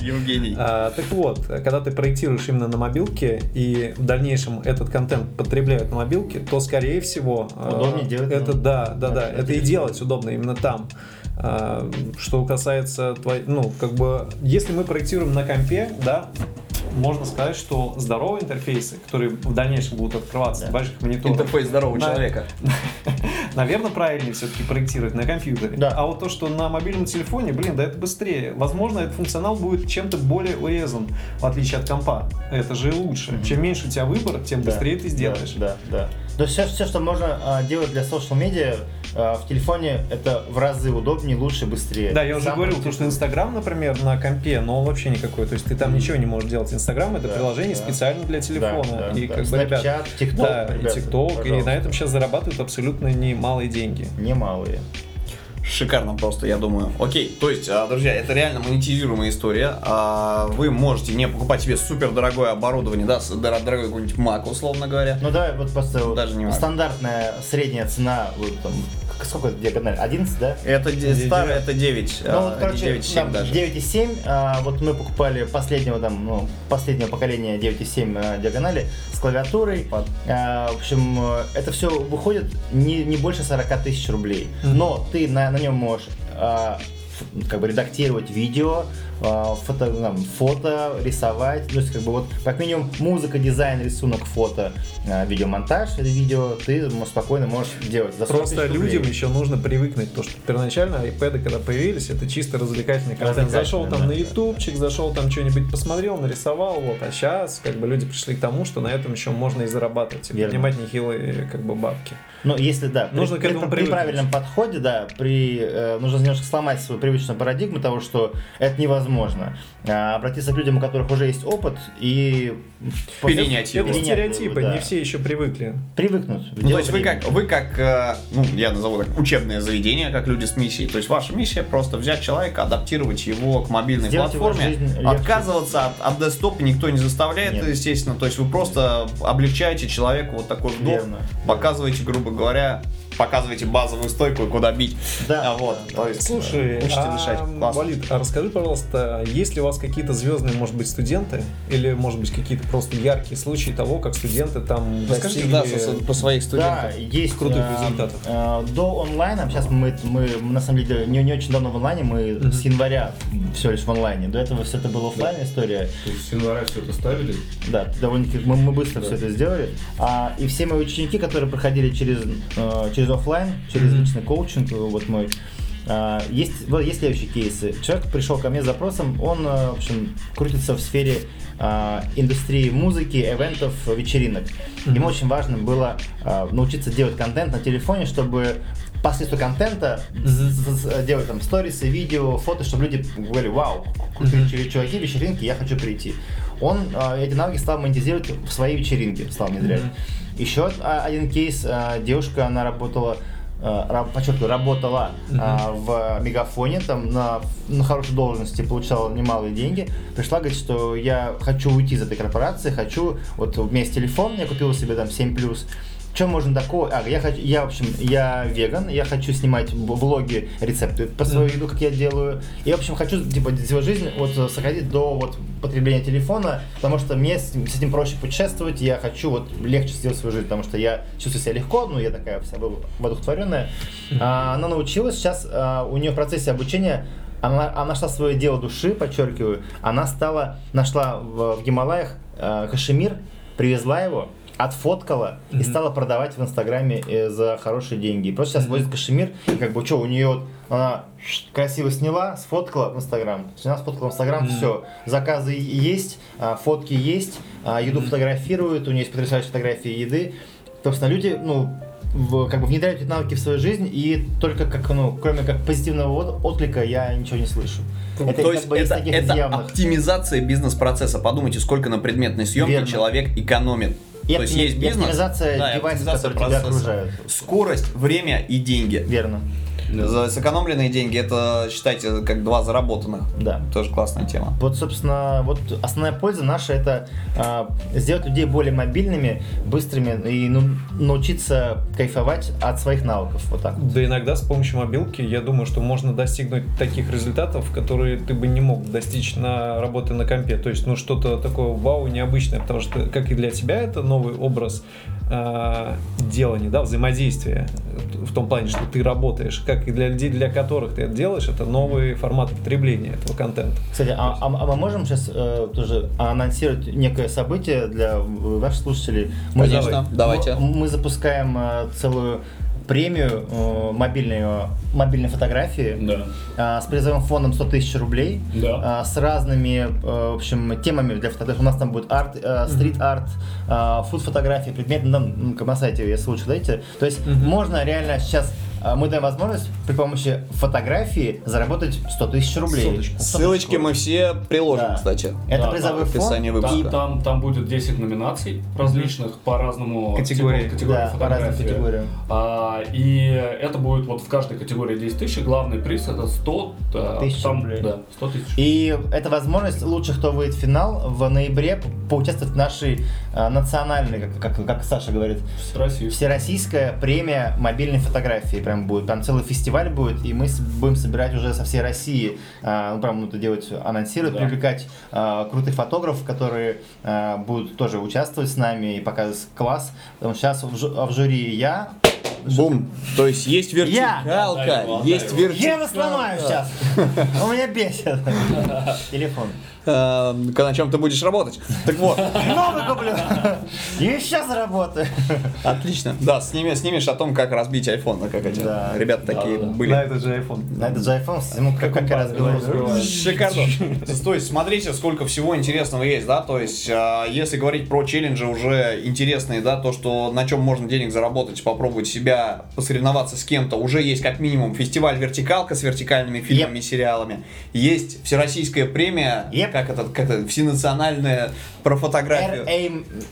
Евгений. А, так вот, когда ты проектируешь именно на мобилке и в дальнейшем этот контент потребляют на мобилке, то скорее всего а, Удобнее делать это на- да, да, да, это и делать удобно именно там. А, Что касается твоей, ну как бы, если мы проектируем на компе, да, можно сказать, что здоровые интерфейсы, которые в дальнейшем будут открываться на больших мониторах, Интерфейс здорового Да. человека. Наверное, правильнее все-таки проектировать на компьютере. Да. А вот то, что на мобильном телефоне, блин, да это быстрее. Возможно, этот функционал будет чем-то более урезан, в отличие от компа. Это же лучше. Чем меньше у тебя выбор, тем Да, быстрее ты сделаешь. Да, да. да. То есть все, все, что можно а, делать для social медиа в телефоне, это в разы удобнее, лучше, быстрее. Да, я уже Сам говорил, то, что Инстаграм, например, на компе, но он вообще никакой. То есть ты там ничего не можешь делать. Инстаграм это Да, приложение да. специально для телефона. Да, и да. как бы, ребят, Snapchat, TikTok, да, ребята, и ТикТок, и на этом сейчас зарабатывают абсолютно немалые деньги. Немалые. Шикарно просто, я думаю. Окей, то есть, а, друзья, это реально монетизируемая история. А, Вы можете не покупать себе супер дорогое оборудование, да, дорогой какой-нибудь Mac, условно говоря. Ну давай вот просто вот Даже не важно. стандартная средняя цена, вот там, сколько это диагональ? 11, да? Это де- старое, это 9. Ну, вот, короче, 9,7 там даже. 9,7, а, вот мы покупали последнего там, ну, последнего поколения 9,7 а, диагонали с клавиатурой. А, в общем, э, это все выходит не, не больше 40 тысяч рублей. Но ты на, на нем можешь а, ф- как бы редактировать видео, а, фото, там, фото, рисовать, то есть как бы вот как минимум музыка, дизайн, рисунок, фото, а, видеомонтаж видео ты спокойно можешь делать. За 40 Просто людям еще нужно привыкнуть, то что первоначально iPad, когда появились, это чисто развлекательный контент. Зашел там да. на ютубчик, зашел там что-нибудь посмотрел, нарисовал, вот. А сейчас как бы люди пришли к тому, что на этом еще можно и зарабатывать, и Верно. поднимать нехилые как бы бабки. Ну, если да, при- Нужно к при, этому при привыкнуть. правильном подходе, да, при э, нужно немножко сломать свою привычную парадигму того, что это невозможно. А, обратиться к людям, у которых уже есть опыт, и Перенять его. Это стереотипы, да. не все еще привыкли. Привыкнуть. Ну, то есть вы как, вы как, э, ну, я назову так, учебное заведение, как люди с миссией. То есть ваша миссия просто взять человека, адаптировать его к мобильной Сделать платформе, отказываться от, от десктопа никто не заставляет, Нет. естественно. То есть вы просто облегчаете человеку вот такой вдох, Верно. показываете, грубо говоря, показываете базовую стойку и куда бить. Да. А вот, то есть Слушай, э, учите а, дышать. Классно. Валид, а расскажи, пожалуйста, есть ли у вас какие-то звездные, может быть, студенты, или, может быть, какие-то просто яркие случаи того, как студенты там Расскажите, достигли... да, по своих студентов. Да, есть крутых э, результатов. э, до онлайна, сейчас мы, мы на самом деле не, не очень давно в онлайне, мы с января все лишь в онлайне. До этого все это было оффлайн история. То есть с января все это ставили? Да, довольно-таки мы, мы быстро все это сделали. А, и все мои ученики, которые проходили через, э, через офлайн, через личный коучинг, э, вот мой, а, есть, вот есть следующие кейсы. Человек пришел ко мне с запросом, он, э, в общем, крутится в сфере а, индустрии музыки, ивентов, вечеринок. Ему очень важно было а, научиться делать контент на телефоне, чтобы посредством контента с- делать там сторисы, видео, фото, чтобы люди говорили, вау, крутые чуваки, вечеринки, я хочу прийти. Он эти навыки стал монетизировать в своей вечеринке, стал внедрять. Еще а, один кейс, а, девушка, она работала а, подчеркиваю, работала а, в Мегафоне, там на, на хорошей должности, получала немалые деньги. Пришла, говорит, что я хочу уйти из этой корпорации, хочу, вот у меня есть телефон, я купила себе там 7 плюс. Что можно такого? А, я хочу, я, в общем, я веган, я хочу снимать влоги, рецепты по свою еду, как я делаю. И, в общем, хочу, типа, свою жизнь вот сократить до вот потребления телефона, потому что мне с, с этим проще путешествовать, я хочу вот легче сделать свою жизнь, потому что я чувствую себя легко, ну, я такая вся во- воодухотворенная. А, она научилась, сейчас а, у нее в процессе обучения она, она нашла свое дело души, подчеркиваю, она стала, нашла в, в Гималаях э, кашемир, привезла его, отфоткала и стала продавать в Инстаграме э, за хорошие деньги. И просто сейчас возит кашемир, и как бы что, у нее вот она красиво сняла, сфоткала в Инстаграм. Сняла, сфоткала в Инстаграм, все. Заказы есть, а, фотки есть, а, еду фотографируют, у нее есть потрясающие фотографии еды. Собственно, люди, ну, в- как бы внедряют эти навыки в свою жизнь, и только как, ну, кроме как позитивного от- отклика я ничего не слышу. Это То как есть бы из это, это явных. оптимизация бизнес-процесса. Подумайте, сколько на предметной съемке Верно. человек экономит. И То есть есть бизнес, оптимизация да, девайсов, которые тебя окружают. Скорость, время и деньги. Верно. За сэкономленные деньги это считайте как два заработанных. Да. Тоже классная тема. Вот, собственно, вот основная польза наша это а, сделать людей более мобильными, быстрыми и ну, научиться кайфовать от своих навыков. Вот так. вот. Да иногда с помощью мобилки, я думаю, что можно достигнуть таких результатов, которые ты бы не мог достичь на работе на компе. То есть, ну, что-то такое вау, необычное, потому что, как и для тебя, это новый образ э, делания, да, взаимодействия, в том плане, что ты работаешь, как и для людей, для которых ты это делаешь, это новый формат потребления этого контента. Кстати, а, а- а мы можем сейчас э, тоже анонсировать некое событие для ваших слушателей? Мы, Конечно, давайте. Мы, мы запускаем э, целую премию э, мобильную, мобильной фотографии Да. а, с призовым фондом 100 тысяч рублей, Да. а, с разными, э, в общем, темами для фотографии. У нас там будет арт, э, стрит-арт, а, фуд-фотографии, предметы, ну, м, на сайте, если лучше дайте. То есть можно реально сейчас, мы даем возможность при помощи фотографии заработать 100 тысяч рублей. Соточку. Ссылочки мы все приложим, Да. кстати. Это Да, призовой в описании фонд. выпуска. Там, там, там будет 10 номинаций различных по разному Категории. типу категории Да, по разным фотографии. категориям. А, и это будет вот в каждой категории 10 тысяч. Главный приз это 100 да, Тысяч там, рублей. Да, 100 тысяч. И это возможность лучше, кто выйдет в финал в ноябре по- поучаствовать в нашей а, национальной, как, как, как Саша говорит, России. Всероссийская премия мобильной фотографии. Прям будет. Там целый фестиваль будет, и мы будем собирать уже со всей России. а, ну, прям это делать, анонсировать, Да. привлекать а, крутых фотографов, которые а, будут тоже участвовать с нами и показывать класс. Потому что сейчас в, жю- в жюри я, Бум. То есть есть Я. вертикалка, его, есть его. Я его вертикалка. сломаю сейчас. Он меня бесит. Телефон. Э, На чем ты будешь работать? Так вот, Новый куплю. Еще заработаю. отлично. Да, сними, снимешь о том, как разбить iPhone, как эти Да. ребята такие Да, да. были. На этот же iPhone. На этот же iPhone ему как, как раз говорю. Шикарно. То есть, смотрите, сколько всего интересного есть, да, то есть, а, если говорить про челленджи уже интересные, да, то, что на чем можно денег заработать, попробовать себя, посоревноваться с кем-то, уже есть как минимум фестиваль «Вертикалка» с вертикальными фильмами и сериалами, есть всероссийская премия, Yep. Как это, как это, всенациональная про фотографию.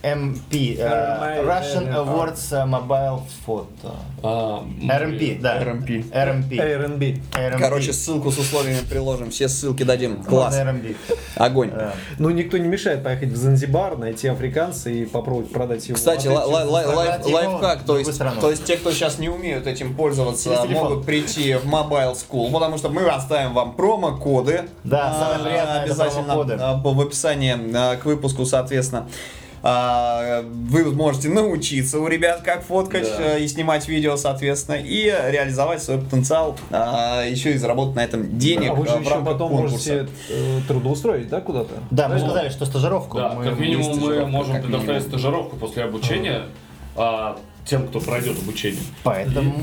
RMP, э, Russian Awards э, Mobile Photo. А, RMP, да. RMP. RMP. RMP. Короче, ссылку с условиями приложим, все ссылки дадим. Класс, RMP. огонь. Ну, никто не мешает поехать в Занзибар, найти африканца и попробовать продать его. Кстати, его лайфхак, то есть, то есть те, кто сейчас не умеют этим пользоваться, могут прийти в Mobile School, потому что мы оставим вам промокоды. Да, А, самое приятное это обязательно а, в описании а, к выпуску, соответственно. А, Вы можете научиться у ребят, как фоткать Да. э, и снимать видео, соответственно, и реализовать свой потенциал, а, еще и заработать на этом денег А вы же э, в еще потом конкурса. можете э, трудоустроить, да, куда-то? Да, мы Правильно? сказали, что стажировку. Да, мы- как минимум мы можем предоставить минимум. стажировку после обучения а, тем, кто пройдет обучение. Поэтому,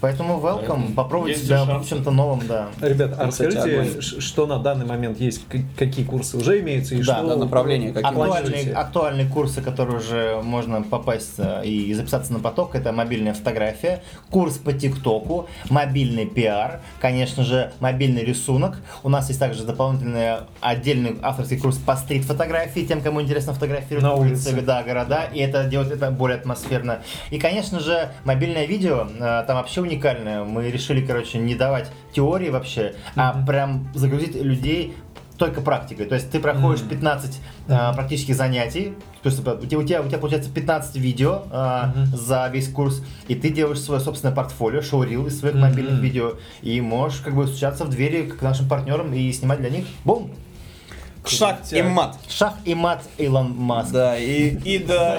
поэтому welcome, Поэтому попробуйте себя в чем-то новом, да. Ребят, а расскажите, огонь. что на данный момент есть, какие курсы уже имеются и Да, что да, направления какие Актуальные, актуальные курсы, которые уже можно попасть э, и записаться на поток, это мобильная фотография, курс по ТикТоку, мобильный пиар, конечно же, мобильный рисунок. У нас есть также дополнительный отдельный авторский курс по стрит-фотографии, тем, кому интересно фотографировать На улице. да, города, и это делать это более атмосферно. И, конечно же, мобильное видео, э, там вообще уникальное. Мы решили, короче, не давать теории вообще, а прям загрузить людей только практикой. То есть ты проходишь 15 а, практических занятий, то есть у тебя, у тебя, у тебя получается 15 видео а, за весь курс, и ты делаешь свое собственное портфолио, showreel из своих мобильных видео, и можешь как бы стучаться в двери к нашим партнерам и снимать для них. Бум! Шах и мат. Шах и мат Илон Маск. Да, и, и да.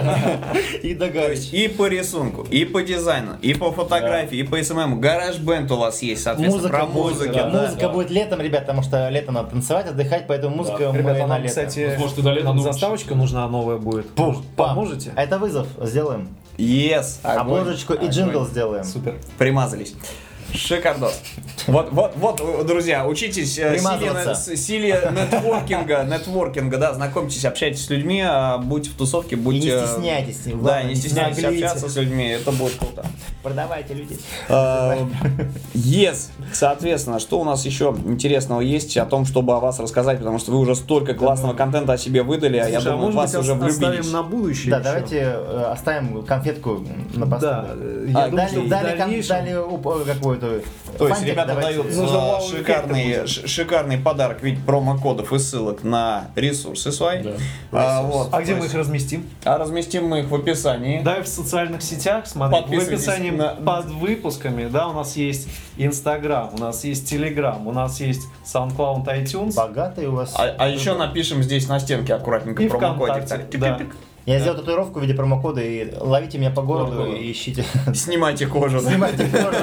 И есть и по рисунку, и по дизайну, и по фотографии, и по SMM. GarageBand у вас есть, соответственно, Музыка, про да, да. музыка будет летом, ребят, потому что лето надо танцевать, отдыхать, поэтому музыка мы Ребята, на лето. кстати, Возможно, до лета нам заставочка нужна новая будет. Поможете? А это вызов, сделаем. Yes, Обложечку и джингл сделаем. Супер. Примазались. Шикардос. Вот, вот, вот, друзья, учитесь э, силе, силе нетворкинга, нетворкинга, да, знакомьтесь, общайтесь с людьми, а, будьте в тусовке, И будьте... не стесняйтесь. Да, главное, не стесняйтесь общаться с людьми, это будет круто. Продавайте людей. Э, Yes. Соответственно, что у нас еще интересного есть о том, чтобы о вас рассказать, потому что вы уже столько классного контента о себе выдали, а я а думаю, вас уже ос- оставим влюбились. на будущее Да, давайте э, оставим конфетку на посту. Да, э, А, я думаю, что Дали, в дали, кон- дальнейшем... дали уп- какую-то... То есть фантик ребята давайте. дают Нужно э, шикарный, шикарный подарок в виде промокодов и ссылок на ресурсы свои. Да. А, вот, А где мы их разместим? А разместим мы их в описании. Да, и в социальных сетях, смотри, в описании на- под выпусками, да, у нас есть Инстаграм, у нас есть Телеграм, у нас есть SoundCloud, iTunes. Богатый у вас. А, а еще напишем здесь на стенке аккуратненько И промокодик. ВКонтакте, так, да. Я сделал татуировку в виде промокода и ловите меня по городу и ищите. Снимайте кожу. да. Снимайте кожу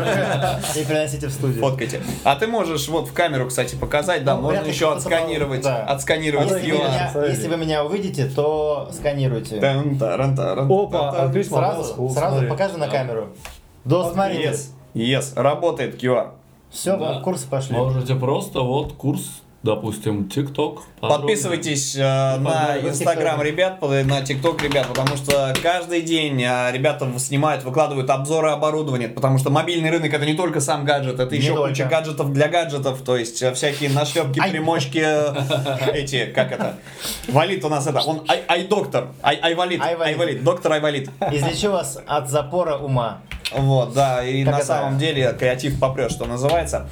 и приносите в студию. Фоткайте. А ты можешь вот в камеру, кстати, показать, да, Ну, можно еще отсканировать, да. отсканировать Если вы, QR. меня, Смотри. если вы меня увидите, то сканируйте. Тан, таран, таран, Опа, Mobile Сразу, сразу покажи на камеру. Да, смотрите. Yes, yes, работает QR. Все, Да. курсы пошли. Можете просто вот курс, допустим, ТикТок. Подписывайтесь э, на. Инстаграм ребят, на ТикТок ребят, потому что каждый день э, ребята снимают, выкладывают обзоры оборудования, потому что мобильный рынок это не только сам гаджет, это Не еще только. куча гаджетов для гаджетов, то есть э, всякие нашлепки, примочки, э, эти, как это, валит у нас это, он ай, ай доктор, ай, айвалит, Айвалит. айвалит, доктор айвалит. Излечу вас от запора ума. Вот, да, и Как на это? самом деле креатив попрет, что называется.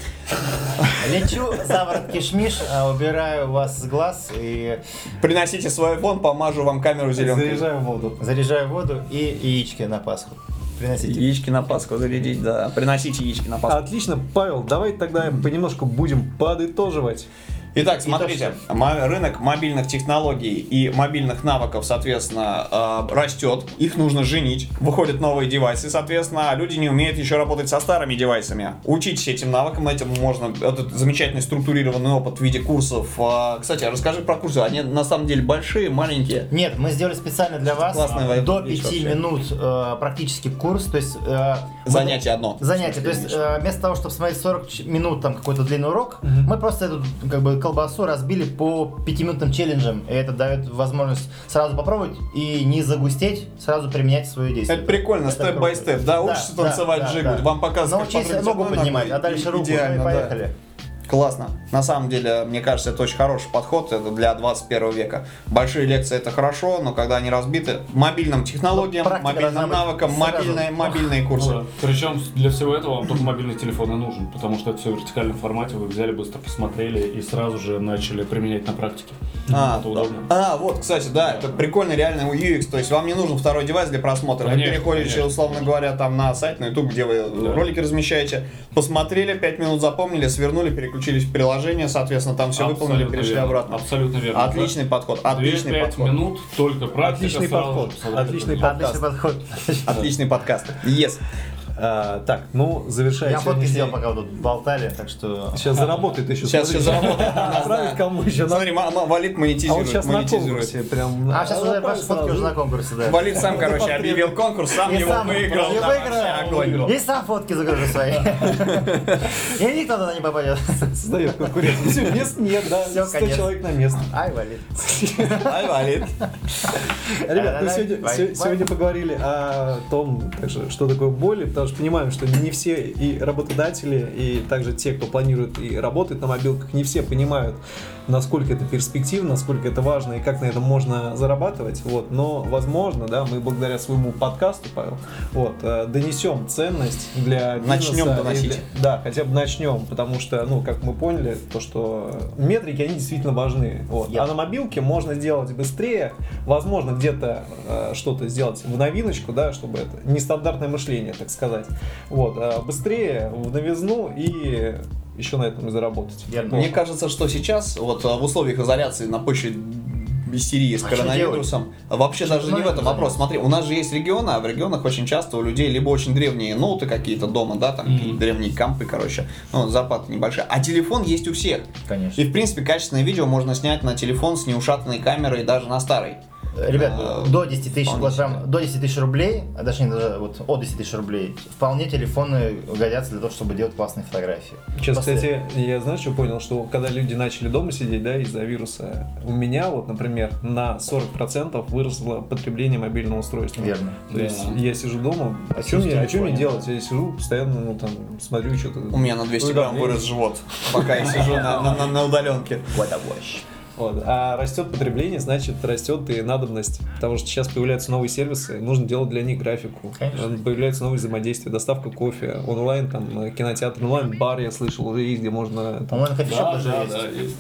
Лечу заворот кишмиш, а, убираю вас с глаз и Приносите свой iPhone, помажу вам камеру зеленкой. Заряжаем воду. заряжаю воду и яички на Пасху. Приносите. Яички на Пасху зарядить, да. Приносите яички на Пасху. Отлично, Павел, давай тогда понемножку будем подытоживать. Итак, смотрите, мо- рынок мобильных технологий и мобильных навыков, соответственно, э, растет. Их нужно женить. Выходят новые девайсы, соответственно, люди не умеют еще работать со старыми девайсами. Учитесь этим навыкам, этим можно. Этот замечательный структурированный опыт в виде курсов. Э, Кстати, а расскажи про курсы. Они на самом деле большие, маленькие. Нет, мы сделали специально для вас Классная до вещь 5 вообще. минут э, практически курс, то есть э, мы- Занятие одно. Занятие, то есть э, вместо того, чтобы смотреть 40 ч- минут там какой-то длинный урок, мы просто эту как бы колбасу разбили по 5-минутным челленджам, и это дает возможность сразу попробовать и не загустеть, сразу применять свое действие. Это прикольно, Это степ бай круто. степ, да, учишься танцевать джигу, вам показывают, как Научись ногу поднимать, а дальше руку, идеально, ну и да. Классно. На самом деле, мне кажется, это очень хороший подход это для 21 века. Большие лекции это хорошо, но когда они разбиты мобильным технологиям, Ну, мобильным навыкам, мобильные, мобильные курсы. Ну да. Причем для всего этого вам только мобильный телефон и нужен, потому что это все в вертикальном формате, вы взяли, быстро посмотрели и сразу же начали применять на практике. А, это удобно. а, вот, кстати, да, это прикольный реальный UX, то есть вам не нужен второй девайс для просмотра. Конечно, вы переходите, конечно. условно говоря, там на сайт, на YouTube, где вы Да. ролики размещаете, посмотрели, 5 минут запомнили, свернули, переключились в приложение, соответственно, там все выполнили, Абсолютно перешли верно. обратно. Абсолютно верно. Отличный подход, отличный 2-5 подход. минут, только практика. Отличный сразу подход, отличный Да. Отличный подход. Отличный подкаст. Yes. А, так, ну, завершая Я фотки сделал, пока вы тут болтали, так что... Сейчас заработает еще. Сейчас сейчас заработает. Отправить кому еще? Смотри, Валит А он монетизирует, сейчас на монетизирует. конкурсе прям. А сейчас уже ваши фотки уже на конкурсе, да. Валит сам, короче, объявил конкурс, сам его сам выиграл. и да, выиграл. И сам фотки загружу свои. И никто туда не попадет. Создает конкуренцию. Все, мест нет, да. Всё, 100 конец. человек на место. Ай, валит. Ай, Валит. Ребят, мы Давай, сегодня, поговорили о том, также, что такое боли, потому что понимаем, что не все и работодатели, и также те, кто планирует и работает на мобилках, не все понимают, насколько это перспективно, насколько это важно и как на этом можно зарабатывать. Вот. Но, возможно, да, мы благодаря своему подкасту, Павел, вот, э, донесем ценность для бизнеса. Начнем доносить. для- да, хотя бы начнем, потому что, ну, как мы поняли, то, что метрики, они действительно важны. Вот. Yep. А на мобилке можно сделать быстрее, возможно, где-то э, что-то сделать в новиночку, да, чтобы это нестандартное мышление, так сказать. Вот, э, быстрее, в новизну и еще на этом и заработать. Верно. Мне кажется, что сейчас, вот э, в условиях изоляции на почве истерии с А что коронавирусом, вообще Чем даже не в этом вопрос. Смотри, у нас же есть регионы, а в регионах очень часто у людей либо очень древние ноуты какие-то дома, да, там какие-то древние кампы, короче, ну, зарплата небольшая, а телефон есть у всех. Конечно. И, в принципе, качественное видео можно снять на телефон с неушатанной камерой даже на старой. Ребят, Э, до 10 тысяч, прям до 10 тысяч рублей, а точнее даже вот от 10 тысяч рублей, вполне телефоны годятся для того, чтобы делать классные фотографии. Сейчас, После- кстати, я знаешь, что понял, что когда люди начали дома сидеть, да, из-за вируса, у меня вот, например, на 40% выросло потребление мобильного устройства. Верно. То есть Да. я сижу дома, а в мне, а чё мне телефоне, делать? Я сижу постоянно, ну там, смотрю что-то. У меня на 200 грамм вырос живот, пока я сижу на, удаленке. What a wash. Вот. А растет потребление, значит, растет и надобность. Потому что сейчас появляются новые сервисы, нужно делать для них графику. Конечно. Появляются новые взаимодействия, доставка кофе, онлайн, там, э, кинотеатр, онлайн-бар, я слышал, уже есть, где можно... там, По-моему, кофешоп Да, даже да, есть. да, есть.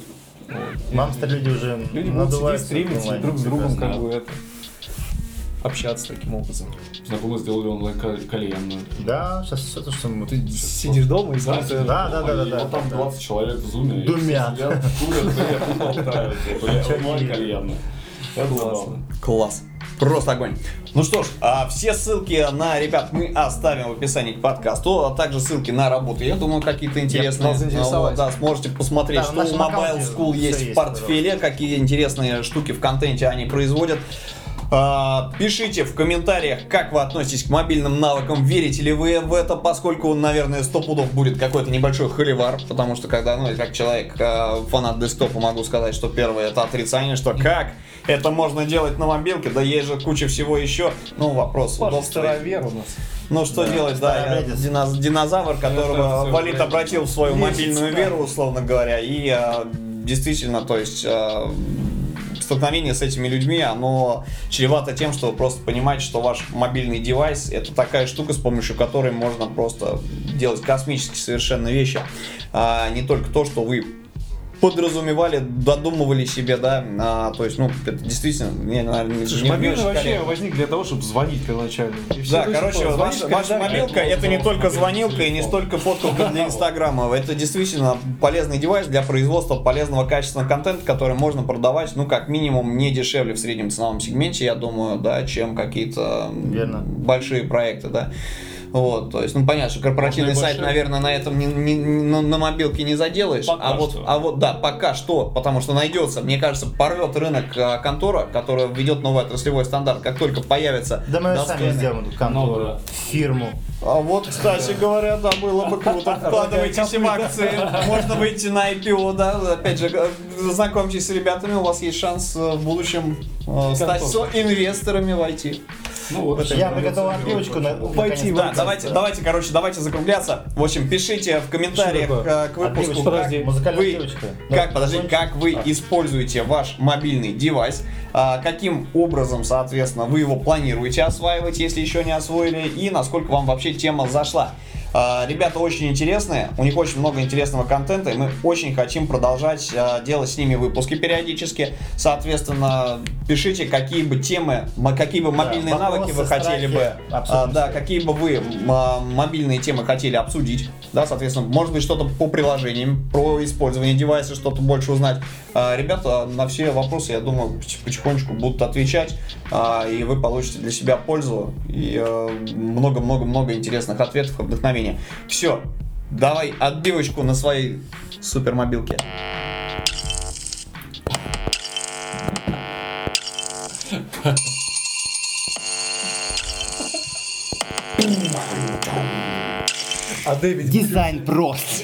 вот. Мамстер люди уже Люди будут сидеть, стримить онлайн. друг с другом, как бы это, общаться таким образом. Знакомые сделали онлайн кальянную. Да, сейчас все то, что мы... Ты сидишь дома и Да, смотришь. да, да, да, и да, Вот там да. 20 человек в зуме. и Думят. все Сидят, курят, и болтают. Бля, Чё онлайн не- кальянная. Это Классно. забавно. Класс. Просто огонь. Ну что ж, а, все ссылки на ребят мы оставим в описании к подкасту, а также ссылки на работу. Я думаю, какие-то интересные. нас заинтересовать. Вот, да, сможете посмотреть, Да, в что у Mobile School есть в есть, портфеле, какие интересные штуки в контенте они производят. А, Пишите в комментариях, как вы относитесь к мобильным навыкам, верите ли вы в это, поскольку, наверное, сто пудов будет какой-то небольшой холивар, потому что когда, ну, я как человек, э, фанат десктопа, могу сказать, что первое это отрицание, что как это можно делать на мобилке, да есть же куча всего еще, ну, вопрос удобства. у нас. Ну что делать, да, я диноз- динозавр, которого Валит обратил в свою мобильную да. веру, условно говоря, и э, действительно, то есть столкновение с этими людьми, оно чревато тем, что вы просто понимаете, что ваш мобильный девайс это такая штука, с помощью которой можно просто делать космические совершенно вещи. А не только то, что вы подразумевали, додумывали себе, да, а, то есть, ну, это действительно, не, наверное, не, Слушай, не- не мобильный очень вообще корректно. возник для того, чтобы звонить все Да, короче, пор. ваша, мобилка это не только звонилка и не столько фотка для Инстаграма. Это действительно полезный девайс для производства полезного качественного контента, который можно продавать, ну, как минимум, не дешевле в среднем ценовом сегменте, я думаю, да, чем какие-то большие проекты, да. Вот, то есть, ну понятно, что корпоративный сайт, большой. наверное, на этом не- не- не- на, на мобилке не заделаешь. Пока а вот, что. а вот, да, пока что, потому что найдется, мне кажется, порвет рынок а, контора, которая введет новый отраслевой стандарт, как только появится. Да мы сами сделаем эту контору, Ну фирму. А вот, кстати говоря, да, было бы круто. Вкладывайтесь в акции, можно выйти на IPO, да. Опять же, знакомьтесь с ребятами, у вас есть шанс э, в будущем э, стать инвесторами войти. Ну вот. Я приготовил отбивочку на Пойти. Да, давайте, давайте, короче, давайте закругляться. В общем, пишите в комментариях э, к выпуску, как вы, как, Да. подожди, как вы используете ваш мобильный девайс, а, каким образом, соответственно, вы его планируете осваивать, если еще не освоили, и насколько вам вообще тема зашла. А, Ребята очень интересные, у них очень много интересного контента, и мы очень хотим продолжать а, делать с ними выпуски периодически. Соответственно, пишите, какие бы темы, какие бы мобильные вопросы, навыки вы хотели бы, а, обсудим да, какие бы вы а, мобильные темы хотели обсудить, да, соответственно, может быть что-то по приложениям, про использование девайса, что-то больше узнать. А, Ребята на все вопросы, я думаю, потихонечку будут отвечать, а, и вы получите для себя пользу и много-много-много интересных ответов, и вдохновения. Все, давай отбивочку на своей супермобилке. А Дэвид Дизайн прост.